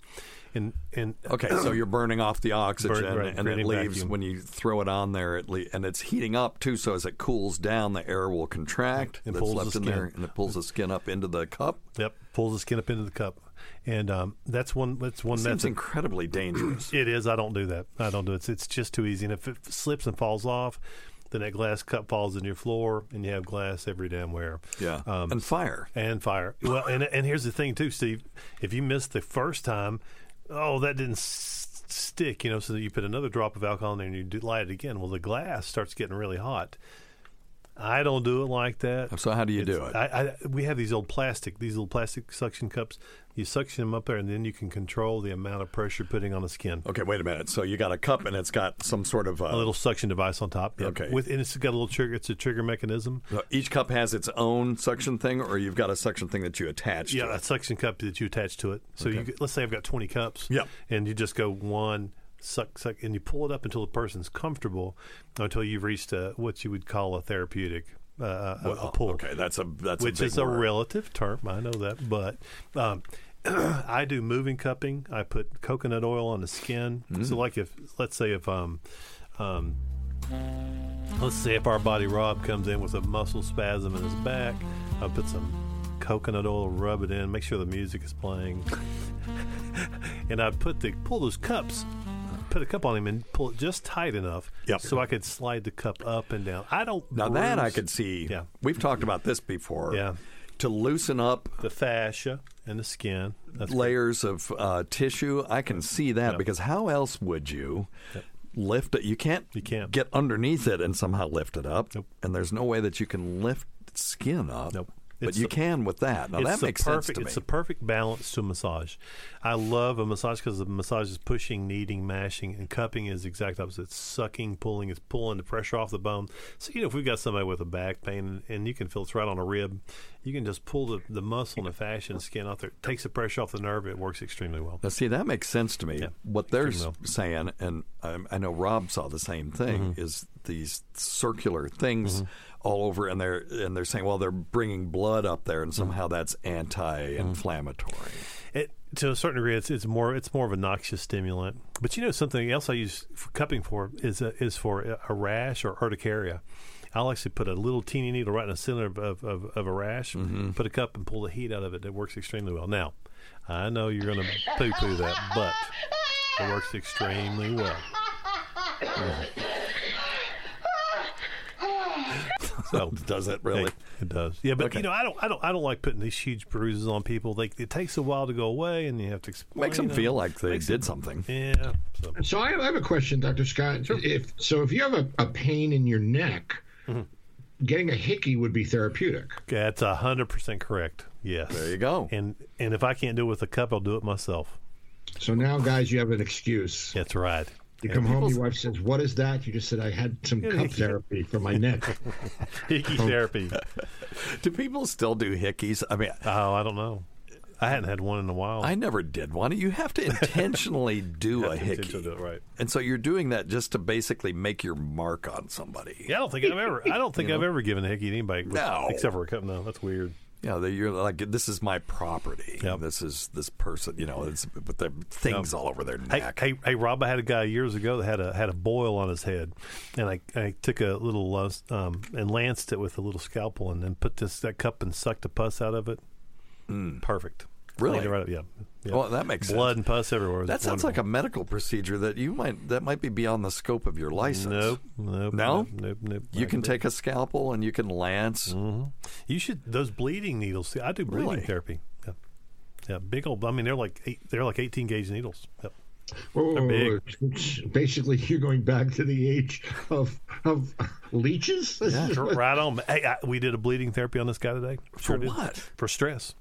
And and Okay, so you're burning off the oxygen, Burn- right, and it leaves vacuum. when you throw it on there. It le- and it's heating up too. So as it cools down, the air will contract. It pulls left the in skin. there, and it pulls the skin up into the cup. Yep, pulls the skin up into the cup, and um, that's one. That's one Seems method. incredibly dangerous. It is. I don't do that. I don't do it. It's, it's just too easy. And if it slips and falls off, then that glass cup falls in your floor, and you have glass every damn where. yeah, Um, and fire. and fire. Well, and and here's the thing too, Steve. If you miss the first time, oh, that didn't s- stick. You know, so that you put another drop of alcohol in there and you light it again. Well, the glass starts getting really hot. I don't do it like that. So how do you do it? I, I, we have these old plastic, these little plastic suction cups. You suction them up there, and then you can control the amount of pressure you're putting on the skin. Okay, wait a minute. So you got a cup, and it's got some sort of uh, A little suction device on top. Yep. Okay. With and it's got a little trigger. It's a trigger mechanism. Uh, Each cup has its own suction thing, or you've got a suction thing that you attach to. Yeah, a suction cup that you attach to it. So you let's say I've got 20 cups. Yep. And you just go one, suck, suck, and you pull it up until the person's comfortable, until you've reached a, what you would call a therapeutic uh, a- a, a pull. Okay, that's a that's which a is a relative term. I know that, but um, I do moving cupping. I put coconut oil on the skin. Mm. So, like if let's say if um, um, let's say if our body Rob comes in with a muscle spasm in his back, I put some coconut oil, rub it in, make sure the music is playing, and I'd put the pull those cups. Put a cup on him and pull it just tight enough Yep. so I could slide the cup up and down. I don't Now that I could see. Yeah. we've talked about this before. Yeah. to loosen up the fascia and the skin. That's layers of uh, tissue. I can see that Yep. because how else would you lift it? You can't. You can't. get underneath it and somehow lift it up. Nope. And there's no way that you can lift skin up. Nope. But you the- can with that. Now that makes perfect, sense to me. It's the perfect balance to a massage. I love a massage because the massage is pushing, kneading, mashing, and cupping is the exact opposite. It's sucking, pulling, it's pulling the pressure off the bone. So you know, if we've got somebody with a back pain and you can feel it's right on a rib, you can just pull the, the muscle and the fascia and skin off there. It takes the pressure off the nerve. It works extremely well. Now, see, that makes sense to me. Yeah. What they're well. saying, and um, I know Rob saw the same thing, Mm-hmm. is these circular things all over, and they're and they're saying, well, they're bringing blood up there, and Mm-hmm. somehow that's anti-inflammatory. It, to a certain degree, it's it's more it's more of a noxious stimulant. But you know something else I use for cupping for is a, is for a, a rash or urticaria. I'll actually put a little teeny needle right in the center of, of, of, of a rash, put a cup and pull the heat out of it. It works extremely well. Now, I know you're going to poo poo that, but it works extremely well. So Does it really? Hey, it does. Yeah, but Okay. you know, I don't, I don't, I don't like putting these huge bruises on people. They, it takes a while to go away, and you have to explain. Makes them them. feel like they Makes did them- something. Yeah. So, So I I have a question, Dr. Scott. If so, if you have a, a pain in your neck, Mm-hmm. getting a hickey would be therapeutic. that's a hundred percent correct. Yes. There you go. And and if I can't do it with a cup, I'll do it myself. So now, guys, you have an excuse. That's right. You come home, your wife says, "What is that?" You just said, "I had some cup therapy for my neck." Hickey oh. therapy. Do people still do hickeys? I mean, Oh, I don't know. I hadn't had one in a while. I never did one. You have to intentionally do a hickey. Intentionally do it, right. And so you're doing that just to basically make your mark on somebody. Yeah, I don't think I've ever. I don't think I've ever given a hickey to anybody. No. Except for a cup. No, that's weird. Yeah, that you're like this is my property. Yep. This is this person. You know, it's with the things all over their Hey, neck. hey, hey, Rob! I had a guy years ago that had a had a boil on his head, and I, I took a little uh, um, and lanced it with a little scalpel, and then put this that cup and sucked the pus out of it. Perfect. Really? Cleaned it right. Yeah. yeah. Well, that makes blood sense. and pus everywhere. That sounds like a medical procedure that you might that might be beyond the scope of your license. Nope, nope, No? nope, nope, nope. You I can agree. take a scalpel and you can lance. Mm-hmm. You should those bleeding needles. See, I do bleeding Really? therapy. Yeah, yeah, big old. I mean, they're like eight, they're like eighteen gauge needles. Yep. Whoa, whoa, whoa, whoa. Basically, you're going back to the age of of leeches. This is what- right on. Hey, I, we did a bleeding therapy on this guy today. For did. what? For stress.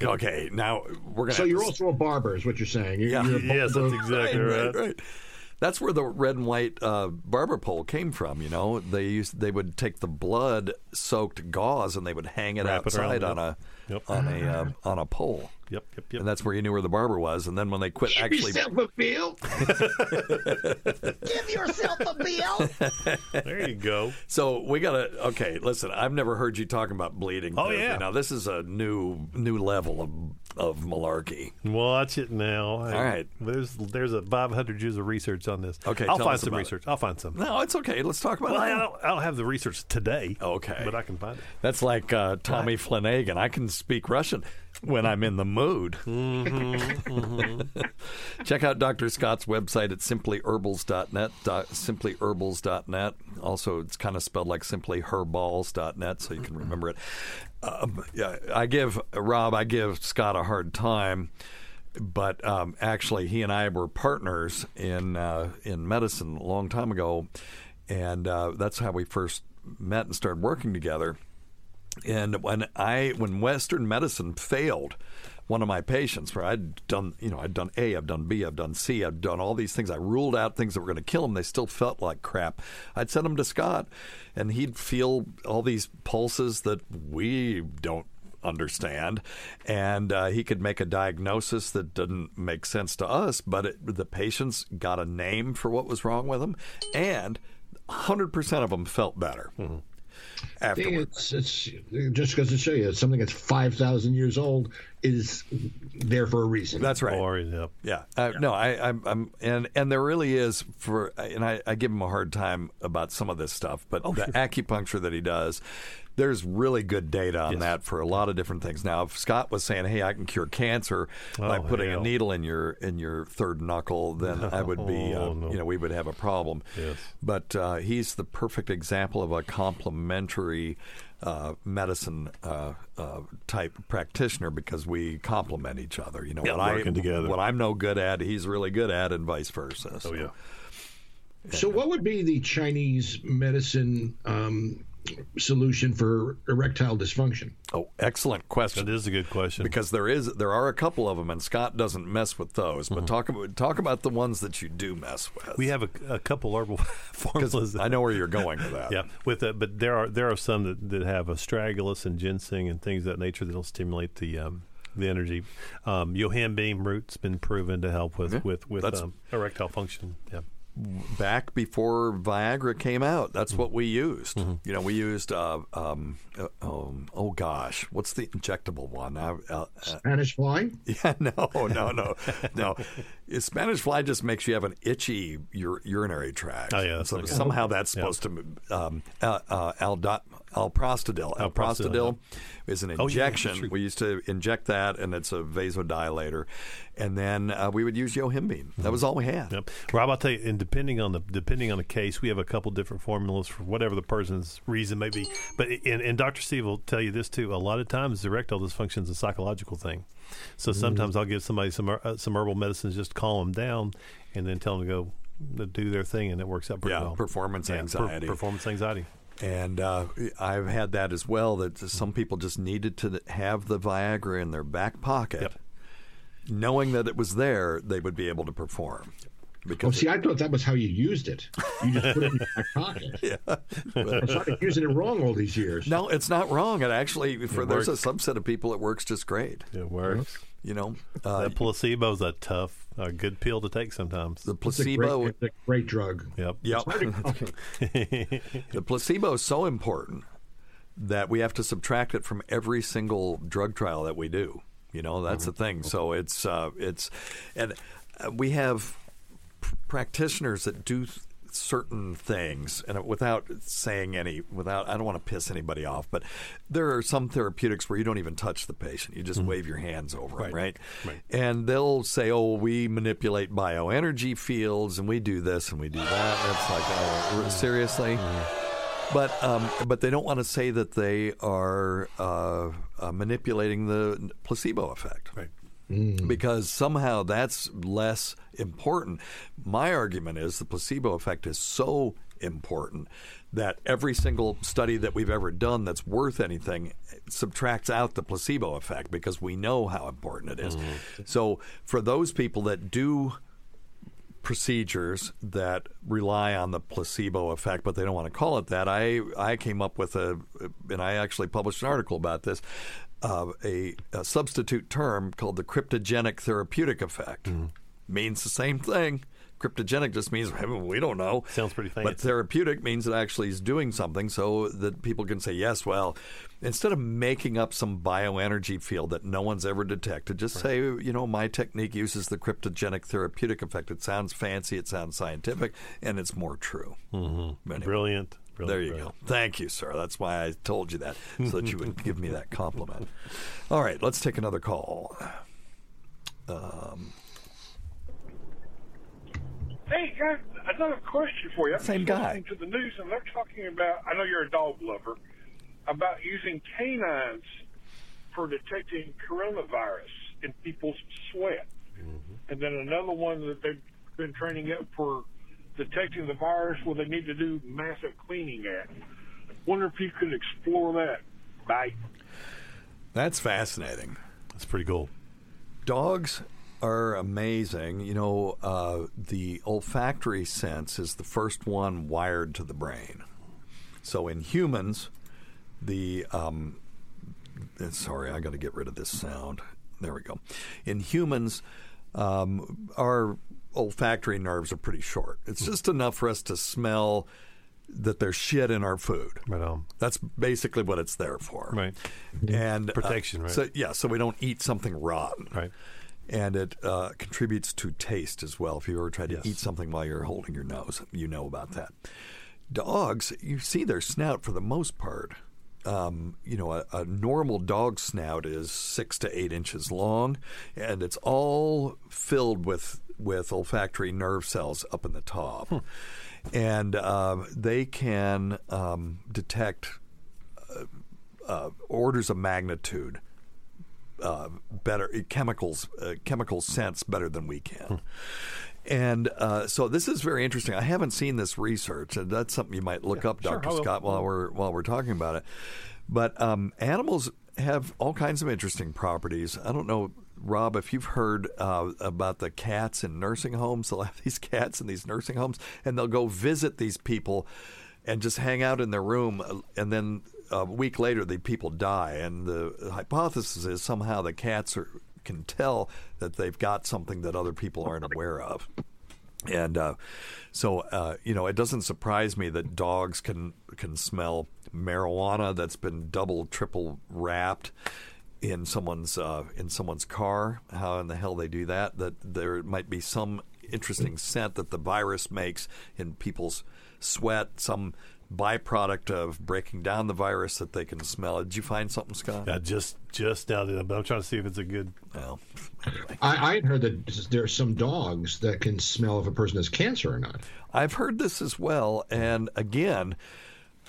Okay, now we're gonna. So you're to also a barber, is what you're saying? You're, Yeah. you're a Yes, that's exactly right, right. right. That's where the red and white uh, barber pole came from. You know, they used they would take the blood soaked gauze and they would hang it Wrap it around, outside on a Yep. on a uh, on a pole, Yep, yep, yep. and that's where you knew where the barber was. And then when they quit Give actually, yourself a bill. Give yourself a bill. there you go. so we gotta. Okay, listen, I've never heard you talking about bleeding. Oh, therapy. yeah. Now this is a new new level of of malarkey. Watch it now. All right. There's there's a 500 years of research on this. Okay, I'll tell find us some about it. research. I'll find some. No, it's okay. Let's talk about Well, it. I now. don't, I don't have the research today. Okay. But I can find it. That's like uh, Tommy Flanagan. I can speak Russian when I'm in the mood. Check out Dr. Scott's website at simplyherbals.net, doc, simplyherbals.net. Also, it's kind of spelled like simplyherballs.net, so you can remember it. Um, yeah, I give Rob, I give Scott a hard time. But um, actually, he and I were partners in uh, in medicine a long time ago, and uh, that's how we first met and started working together. And when I when Western medicine failed one of my patients, where I'd done you know I'd done A, I've done B, I've done C, I've done all these things. I ruled out things that were going to kill him. They still felt like crap. I'd send them to Scott, and he'd feel all these pulses that we don't understand, and uh, he could make a diagnosis that didn't make sense to us, but it, the patients got a name for what was wrong with them, and 100% of them felt better. Afterwards. It's, it's just because to show you, something that's 5,000 years old is there for a reason. That's right. Or, yep. Yeah. Uh, no, I, I'm, I'm, and and there really is for, and I, I give him a hard time about some of this stuff, but the acupuncture that he does, there's really good data on Yes. that for a lot of different things. Now, if Scott was saying, "Hey, I can cure cancer by Oh, putting hell. a needle in your in your third knuckle," then I would be, uh, Oh, no. you know, we would have a problem. Yes. But uh, he's the perfect example of a complementary uh, medicine uh, uh, type practitioner because we complement each other. You know, Yeah, what I working together. what I'm no good at, he's really good at, and vice versa. Oh, So, yeah. So, what would be the Chinese medicine um, solution for erectile dysfunction? Oh, excellent question. That is a good question. because there is there are a couple of them, and Scott doesn't mess with those. But talk about talk about the ones that you do mess with. Mm-hmm. we have a, a couple herbal formulas. I know where you're going with that. Yeah, with that, but there are there are some that, that have astragalus and ginseng and things of that nature that'll stimulate the um, the energy. Um, Yohimbine root's been proven to help with Yeah, with with um, erectile function. Yeah, back before Viagra came out, Mm-hmm. that's what we used. You know, we used uh, um, uh, um, oh gosh, what's the injectable one? Uh, uh, Spanish fly? yeah, no, no, no, no. Spanish fly just makes you have an itchy ur- urinary tract. Oh, yeah, so like- somehow that's supposed to um, uh, uh, aldo- alprostadil. Alprostadil, is an Oh, yeah, injection. we used to inject that, and it's a vasodilator. And then uh, we would use yohimbine. That was all we had. Yep. Rob, I'll tell you, and depending on the depending on the case, we have a couple different formulas for whatever the person's reason may be. But and, and Dr. Steve will tell you this too. A lot of times, erectile dysfunction is a psychological thing. So sometimes I'll give somebody some uh, some herbal medicines just to calm them down, and then tell them to go to do their thing, and it works out pretty Yeah, well. performance per- anxiety. performance anxiety. And uh, I've had that as well. That some people just needed to have the Viagra in their back pocket, Yep. knowing that it was there, they would be able to perform. Oh, Because see, I thought that was how you used it. You just put it in your back pocket. yeah. So I've been using it wrong all these years. no, it's not wrong. It actually, for It there's a subset of people it works just great. It works. You know, uh, That placebo's a tough, a good pill to take sometimes. the It's a great, placebo. it's a great drug. Yep. Yep. the placebo is so important that we have to subtract it from every single drug trial that we do. You know, that's the thing. So it's uh, it's and uh, we have p- practitioners that do th- certain things and without saying any without I don't want to piss anybody off but there are some therapeutics where you don't even touch the patient you just wave your hands over them right. Right. and they'll say oh we manipulate bioenergy fields and we do this and we do that and it's like oh seriously? But um, but they don't want to say that they are uh, uh, manipulating the placebo effect. Right. Mm. because somehow that's less important. My argument is the placebo effect is so important that every single study that we've ever done that's worth anything subtracts out the placebo effect because we know how important it is. Mm. So for those people that do procedures that rely on the placebo effect, but they don't want to call it that. I I came up with a, and I actually published an article about this, uh, a, a substitute term called the cryptogenic therapeutic effect. Means the same thing. Cryptogenic just means we don't know. Sounds pretty fancy. But therapeutic means it actually is doing something so that people can say, yes, well, instead of making up some bioenergy field that no one's ever detected, just say, you know, my technique uses the cryptogenic therapeutic effect. It sounds fancy, it sounds scientific, and it's more true. Mm-hmm. Anyway, Brilliant. Brilliant. there you brilliant. go. Thank you, sir. That's why I told you that, so that you would give me that compliment. All right, let's take another call. Um, hey, guys, another question for you. I'm Same guy. listening To the news, and they're talking about. I know you're a dog lover. About using canines for detecting coronavirus in people's sweat, mm-hmm. and then another one that they've been training up for detecting the virus where they need to do massive cleaning at. Wonder if you could explore that. Bye. That's fascinating. That's pretty cool. Dogs are amazing. You know, uh, the olfactory sense is the first one wired to the brain. So in humans, the um, uh, sorry, I got to get rid of this sound. There we go. In humans, um, our olfactory nerves are pretty short. It's just enough for us to smell that there's shit in our food. Right on. That's basically what it's there for. Right. And uh, Protection, right? So yeah, so we don't eat something rotten. Right. And it uh, contributes to taste as well. If you ever try to Yes. eat something while you're holding your nose, you know about that. Dogs, you see their snout for the most part. Um, you know, a, a normal dog snout is six to eight inches long, and it's all filled with with olfactory nerve cells up in the top, and um, they can um, detect uh, uh, orders of magnitude uh, better chemicals uh, chemical sense better than we can. And uh, so this is very interesting. I haven't seen this research, and that's something you might look up, sure, Doctor I. Scott, while we're while we're talking about it. But um, animals have all kinds of interesting properties. I don't know, Rob, if you've heard uh, about the cats in nursing homes. They'll have these cats in these nursing homes, and they'll go visit these people and just hang out in their room, uh, and then a week later, the people die. And the hypothesis is somehow the cats are, can tell that they've got something that other people aren't aware of. And uh, so, uh, you know, it doesn't surprise me that dogs can can smell marijuana that's been double, triple wrapped in someone's uh, in someone's car. How in the hell they do that? That there might be some interesting scent that the virus makes in people's sweat. Some byproduct of breaking down the virus that they can smell. Did you find something, Scott? Yeah, just just now, but I'm trying to see if it's a good. Well, anyway. I, I had heard that there are some dogs that can smell if a person has cancer or not. I've heard this as well, and again,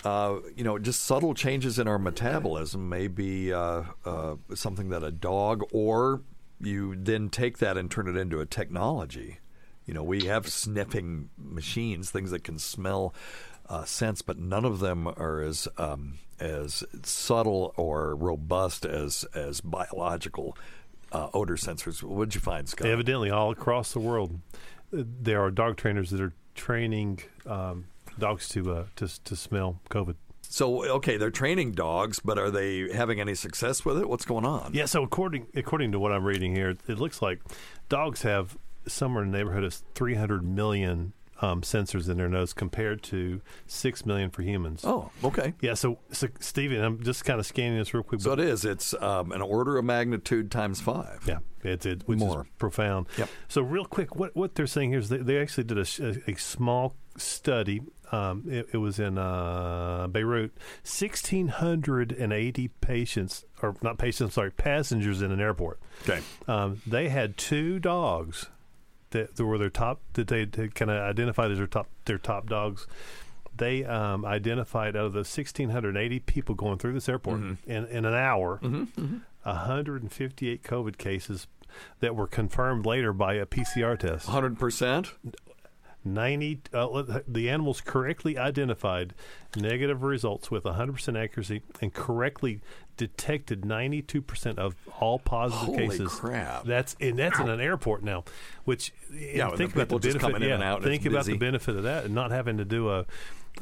uh, you know, just subtle changes in our metabolism may be uh, uh, something that a dog, or you then take that and turn it into a technology. You know, we have sniffing machines, things that can smell uh, scents, but none of them are as um, as subtle or robust as as biological uh, odor sensors. What did you find, Scott? Evidently, all across the world, uh, there are dog trainers that are training um, dogs to uh, to to smell COVID. So okay, they're training dogs, but are they having any success with it? What's going on? Yeah. So according according to what I'm reading here, it looks like dogs have somewhere in the neighborhood of 300 million um, sensors in their nose compared to six million for humans. Oh, okay. Yeah. So, so Stephen, I'm just kind of scanning this real quick. So but- it is. It's um, an order of magnitude times five. Yeah, it's it, which More. is profound. Yep. So real quick, what what they're saying here is they, they actually did a, a, a small study. Um, it, it was in uh, Beirut. Sixteen hundred and eighty patients, or not patients, sorry, passengers in an airport. Okay. Um, they had two dogs that, were their top that they kind of identified as their top their top dogs. They um, identified out of the 1,680 people going through this airport Mm-hmm. in, in an hour, 158 COVID cases that were confirmed later by a PCR test. Hundred percent. 90 uh, the animals correctly identified negative results with 100% accuracy and correctly detected 92% of all positive Holy cases crap. that's and that's in an airport now which Yeah, think the about the people benefit coming in yeah, and out and think about the benefit of that and not having to do a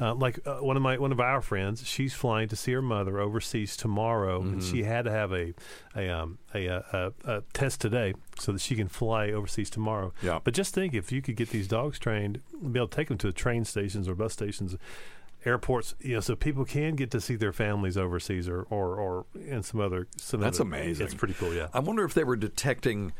uh, like uh, one of my one of our friends, she's flying to see her mother overseas tomorrow, and Mm-hmm. she had to have a a, um, a, a, a a test today so that she can fly overseas tomorrow. Yeah. But just think, if you could get these dogs trained, be able to take them to train stations or bus stations, airports, you know, so people can get to see their families overseas or or, or in some other some. That's other, amazing. It's pretty cool, yeah. I wonder if they were detecting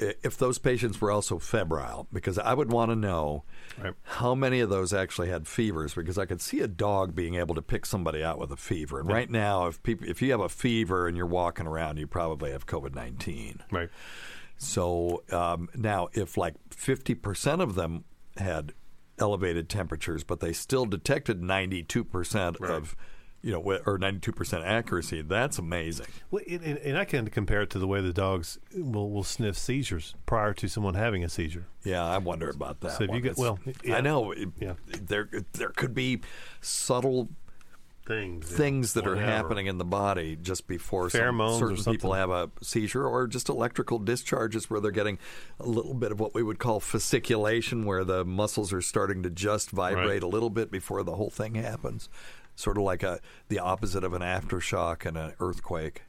if those patients were also febrile, because I would want to know Right. how many of those actually had fevers. Because I could see a dog being able to pick somebody out with a fever. And right now, if people, if you have a fever and you're walking around, you probably have COVID nineteen. Right. So um, now, if like 50% of them had elevated temperatures, but they still detected 92% of, you know, or 92% accuracy, that's amazing. Well, and, and, I can compare it to the way the dogs will, will sniff seizures prior to someone having a seizure. Yeah, I wonder about that. So if you get- well, yeah. I know it- Yeah. there there could be subtle Things, things that are happening in the body just before some, Pheromones or certain people have a seizure, or just electrical discharges where they're getting a little bit of what we would call fasciculation, where the muscles are starting to just vibrate Right. a little bit before the whole thing happens. Sort of like a the opposite of an aftershock and an earthquake.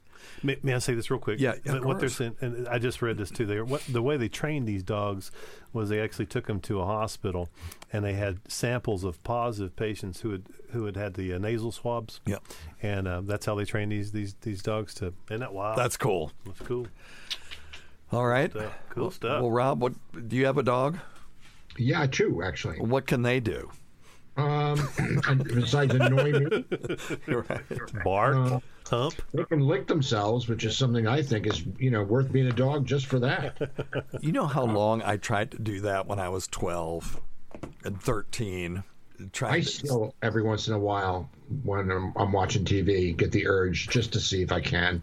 May, may I say this real quick? Yeah, of What they're saying, and I just read this too. They what the way they trained these dogs was they actually took them to a hospital, and they had samples of positive patients who had who had had the uh, nasal swabs. Yeah. and uh, that's how they trained these these these dogs to. Isn't that wild? That's cool. that's cool. All right. Stuff. Cool stuff. Well, Rob, what do you have a dog? Yeah, two actually. What can they do? Um, and besides annoying me, Bark, Uh, hump. they can lick themselves, which is something I think is you know worth being a dog just for that. You know how long I tried to do that when I was 12 and 13? Trying I to, still every once in a while when I'm, I'm watching TV get the urge just to see if I can,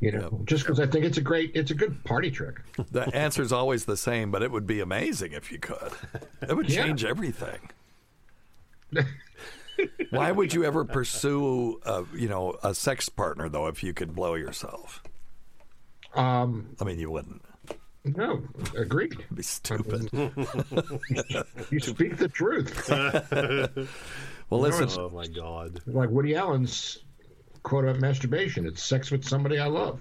you know, just because I think it's a great, it's a good party trick. the answer's always the same, but it would be amazing if you could. It would Yeah. change everything. Why would you ever pursue, a, you know, a sex partner though if you could blow yourself? Um, I mean, you wouldn't. no, agreed. It'd be stupid. You speak the truth. Well, listen, Oh my God! Like Woody Allen's quote about masturbation: "It's sex with somebody I love."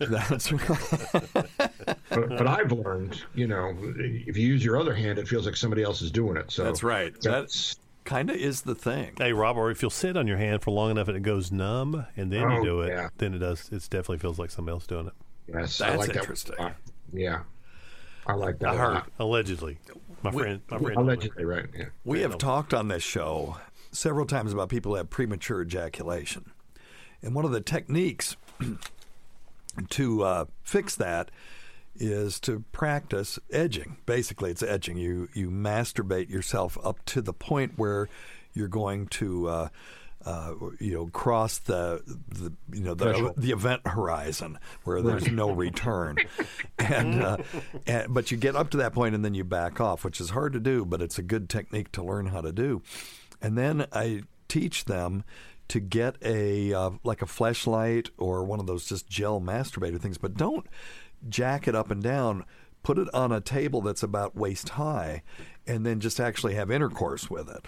that's But, but I've learned, you know, if you use your other hand, it feels like somebody else is doing it. So That's right. That's kind of is the thing. Hey, Rob, or if you'll sit on your hand for long enough and it goes numb, and then you Oh, do it, yeah. then it does. It definitely feels like somebody else doing it. yes, I That's like that. interesting. Uh, yeah, I like that. I a heard. lot. Allegedly, my friend, my friend. told me. Allegedly, right? Yeah. We have talked on this show several times about people who have premature ejaculation. And one of the techniques to uh, fix that is to practice edging. Basically, it's edging. You you masturbate yourself up to the point where you're going to uh, uh, you know cross the, the you know the, Threshold. the event horizon where there's no return. and, uh, and but you get up to that point and then you back off, which is hard to do, but it's a good technique to learn how to do. And then I teach them to get a uh, like a fleshlight or one of those just gel masturbator things, but don't jack it up and down. Put it on a table that's about waist high, and then just actually have intercourse with it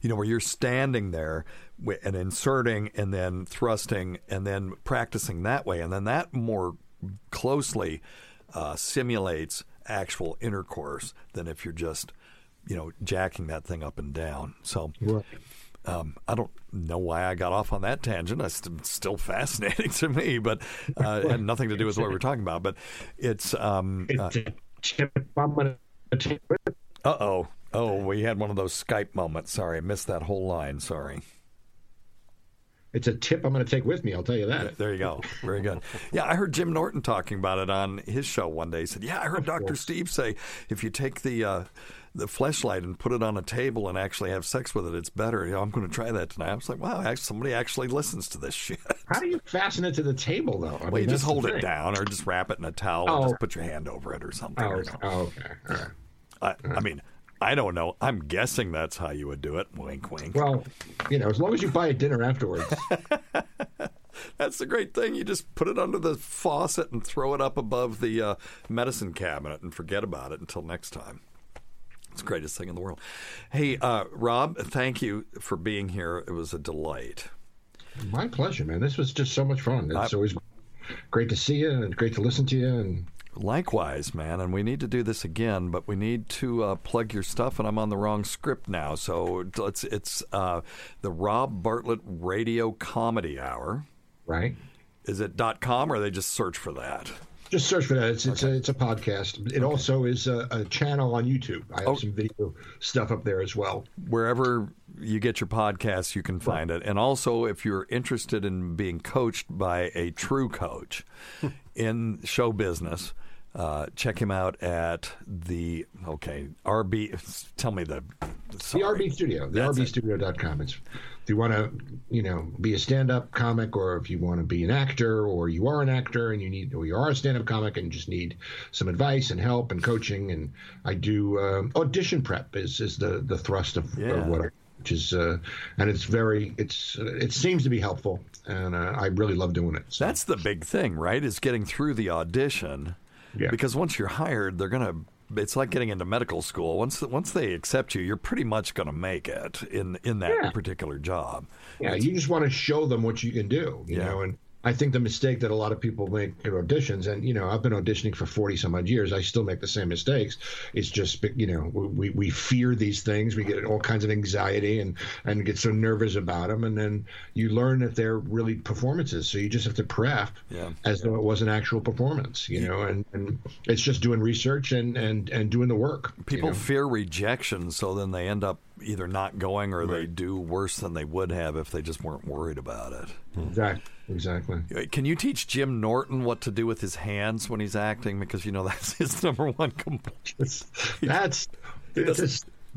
you know, where you're standing there and inserting and then thrusting and then practicing that way. And then that more closely uh, simulates actual intercourse than if you're just, you know, jacking that thing up and down. So. Um, I don't know why I got off on that tangent. It's still fascinating to me, but uh, it had nothing to do with what we're talking about. But it's um, uh a tip I'm gonna take with me. oh. Oh, we had one of those Skype moments. Sorry, I missed that whole line. Sorry. It's a tip I'm going to take with me. I'll tell you that. There you go. Very good. Yeah, I heard Jim Norton talking about it on his show one day. He said, "Yeah, I heard Dr. Steve say if you take the uh, the fleshlight and put it on a table and actually have sex with it, it's better." You know, I'm going to try that tonight. I was like, "Wow, actually, somebody actually listens to this shit." How do you fasten it to the table, though? I Well, mean, you just hold it down, or just wrap it in a towel, Oh. and just put your hand over it, or something. Oh, or okay. Oh, okay. All right. I, I mean, I don't know. I'm guessing that's how you would do it. Wink, wink. Well, you know, as long as you buy a dinner afterwards. That's the great thing. You just put it under the faucet and throw it up above the uh, medicine cabinet and forget about it until next time. It's the greatest thing in the world. Hey, uh, Rob, thank you for being here. It was a delight. My pleasure, man. This was just so much fun. It's always great to see you and great to listen to you. And Likewise, man. And we need to do this again, but we need to uh, plug your stuff. And I'm on the wrong script now, so it's it's uh, the Rob Bartlett Radio Comedy Hour. right, Is it dot .com or they just search for that? Just search for that. It's it's a it's a podcast. It also is a, a channel on YouTube. I have Oh. some video stuff up there as well. wherever you get your podcasts, you can find it. And also, if you're interested in being coached by a true coach in show business, uh, check him out at the okay RB. Tell me the sorry. The. RB Studio, the That's it. rbstudio.com. It's if you want to, you know, be a stand-up comic, or if you want to be an actor, or you are an actor and you need, or you are a stand-up comic and just need some advice and help and coaching. And I do um audition prep is is the the thrust of, Yeah. of what I which is uh, and it's very it's uh, it seems to be helpful and uh, I really love doing it. So, That's the big thing, right? Is getting through the audition. Yeah. Because once you're hired, they're gonna. It's like getting into medical school. Once once they accept you, you're pretty much gonna make it in in that Yeah. particular job. yeah, you just want to show them what you can do, you Yeah. know. And I think the mistake that a lot of people make in auditions, and you know, I've been auditioning for forty some odd years. I still make the same mistakes. It's just you know, we we fear these things. We get all kinds of anxiety and and get so nervous about them, and then you learn that they're really performances. So you just have to prep Yeah. as though it was an actual performance. You know, and, and it's just doing research and and and doing the work. you People know? fear rejection, so then they end up either not going or they do worse than they would have if they just weren't worried about it. exactly exactly. Uh, can you teach Jim Norton what to do with his hands when he's acting? Because you know that's his number one complaint. It's, that's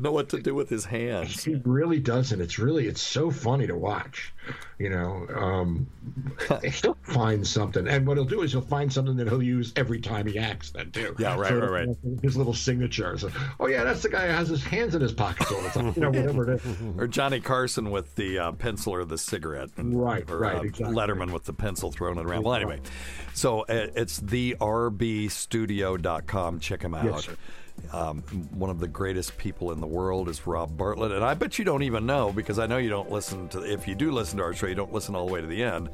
He it's doesn't just- know what to do with his hands. He really doesn't. It's really it's so funny to watch. You know, um, he'll find something, and what he'll do is he'll find something that he'll use every time he acts. Then too. Yeah, right, So, right, right. His little signature. So, oh yeah, that's the guy who has his hands in his pockets all the time. You know, whatever it is. Or Johnny Carson with the uh, pencil or the cigarette. and- Right, or, right, uh, exactly. Letterman with the pencil thrown around. Well, anyway, so uh, it's therbstudio.com. Check him out. Yes. Um, one of the greatest people in the world is Rob Bartlett, and I bet you don't even know because I know you don't listen to. If you do listen to our show, you don't listen all the way to the end.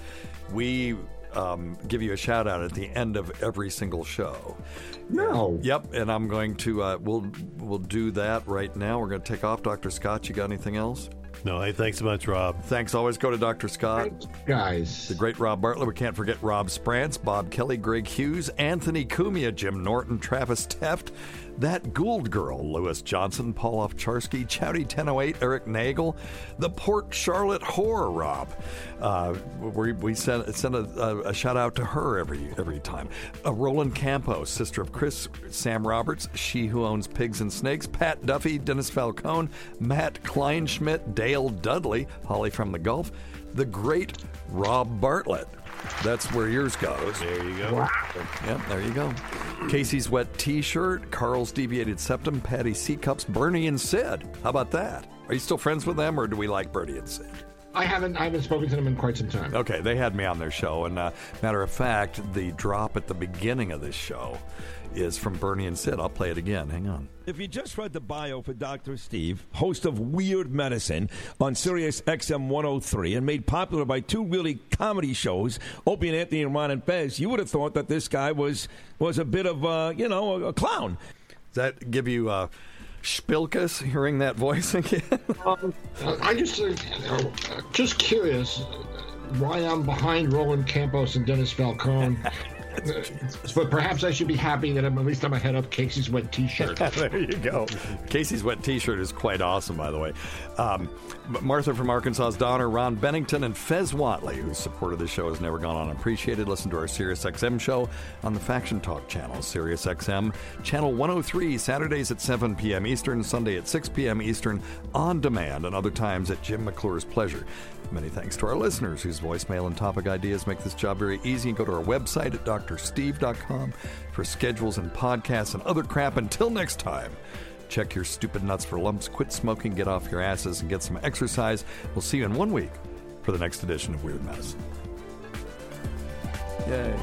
We um, give you a shout out at the end of every single show. No. Yep, and I'm going to uh, we'll we'll do that right now. We're going to take off. Dr. Scott, you got anything else? No, hey, thanks so much, Rob. Thanks. Always go to Dr. Scott. Guys, The great Rob Bartlett. We can't forget Rob Sprance, Bob Kelly, Greg Hughes, Anthony Cumia, Jim Norton, Travis Teft, that Gould Girl, Lewis Johnson, Paul Ovcharsky, Chowdy 1008, Eric Nagel, the Port Charlotte Whore, Rob. Uh, we we send, send a, a, shout out to her every every time. Uh, Roland Campos, sister of Chris, Sam Roberts, she who owns pigs and snakes, Pat Duffy, Dennis Falcone, Matt Kleinschmidt, Dale Dudley, Holly from the Gulf, the great Rob Bartlett. That's where yours goes. There you go. Yep, there you go. Casey's wet T-shirt, Carl's deviated septum, Patty C cups, Bernie and Sid. How about that? Are you still friends with them, or do we like Bernie and Sid? I haven't I haven't spoken to them in quite some time. Okay, they had me on their show, and uh, matter of fact, the drop at the beginning of this show is from Bernie and Sid. I'll play it again. Hang on. If you just read the bio for Dr. Steve, host of Weird Medicine on Sirius XM 103 and made popular by two really comedy shows, Opie and Anthony and Ron and Fez, you would have thought that this guy was was a bit of, uh, you know, a, a clown. Does that give you uh, spilkus hearing that voice again? Um, I just uh, uh, just curious why I'm behind Roland Campos and Dennis Falcone. But perhaps I should be happy that I'm at least I'm ahead of Casey's wet T-shirt. there you go. Casey's wet T-shirt is quite awesome, by the way. Um, Martha from Arkansas's Donner, Ron Bennington, and Fez Whatley, whose support of the show has never gone unappreciated. Listen to our Sirius XM show on the Faction Talk channel, Sirius XM, channel 103, Saturdays at 7 p.m. Eastern, Sunday at 6 p.m. Eastern, on demand, and other times at Jim McClure's pleasure. Many thanks to our listeners whose voicemail and topic ideas make this job very easy. And go to our website at drsteve.com for schedules and podcasts and other crap. Until next time, check your stupid nuts for lumps, quit smoking, get off your asses, and get some exercise. We'll see you in one week for the next edition of Weird Medicine. Yay.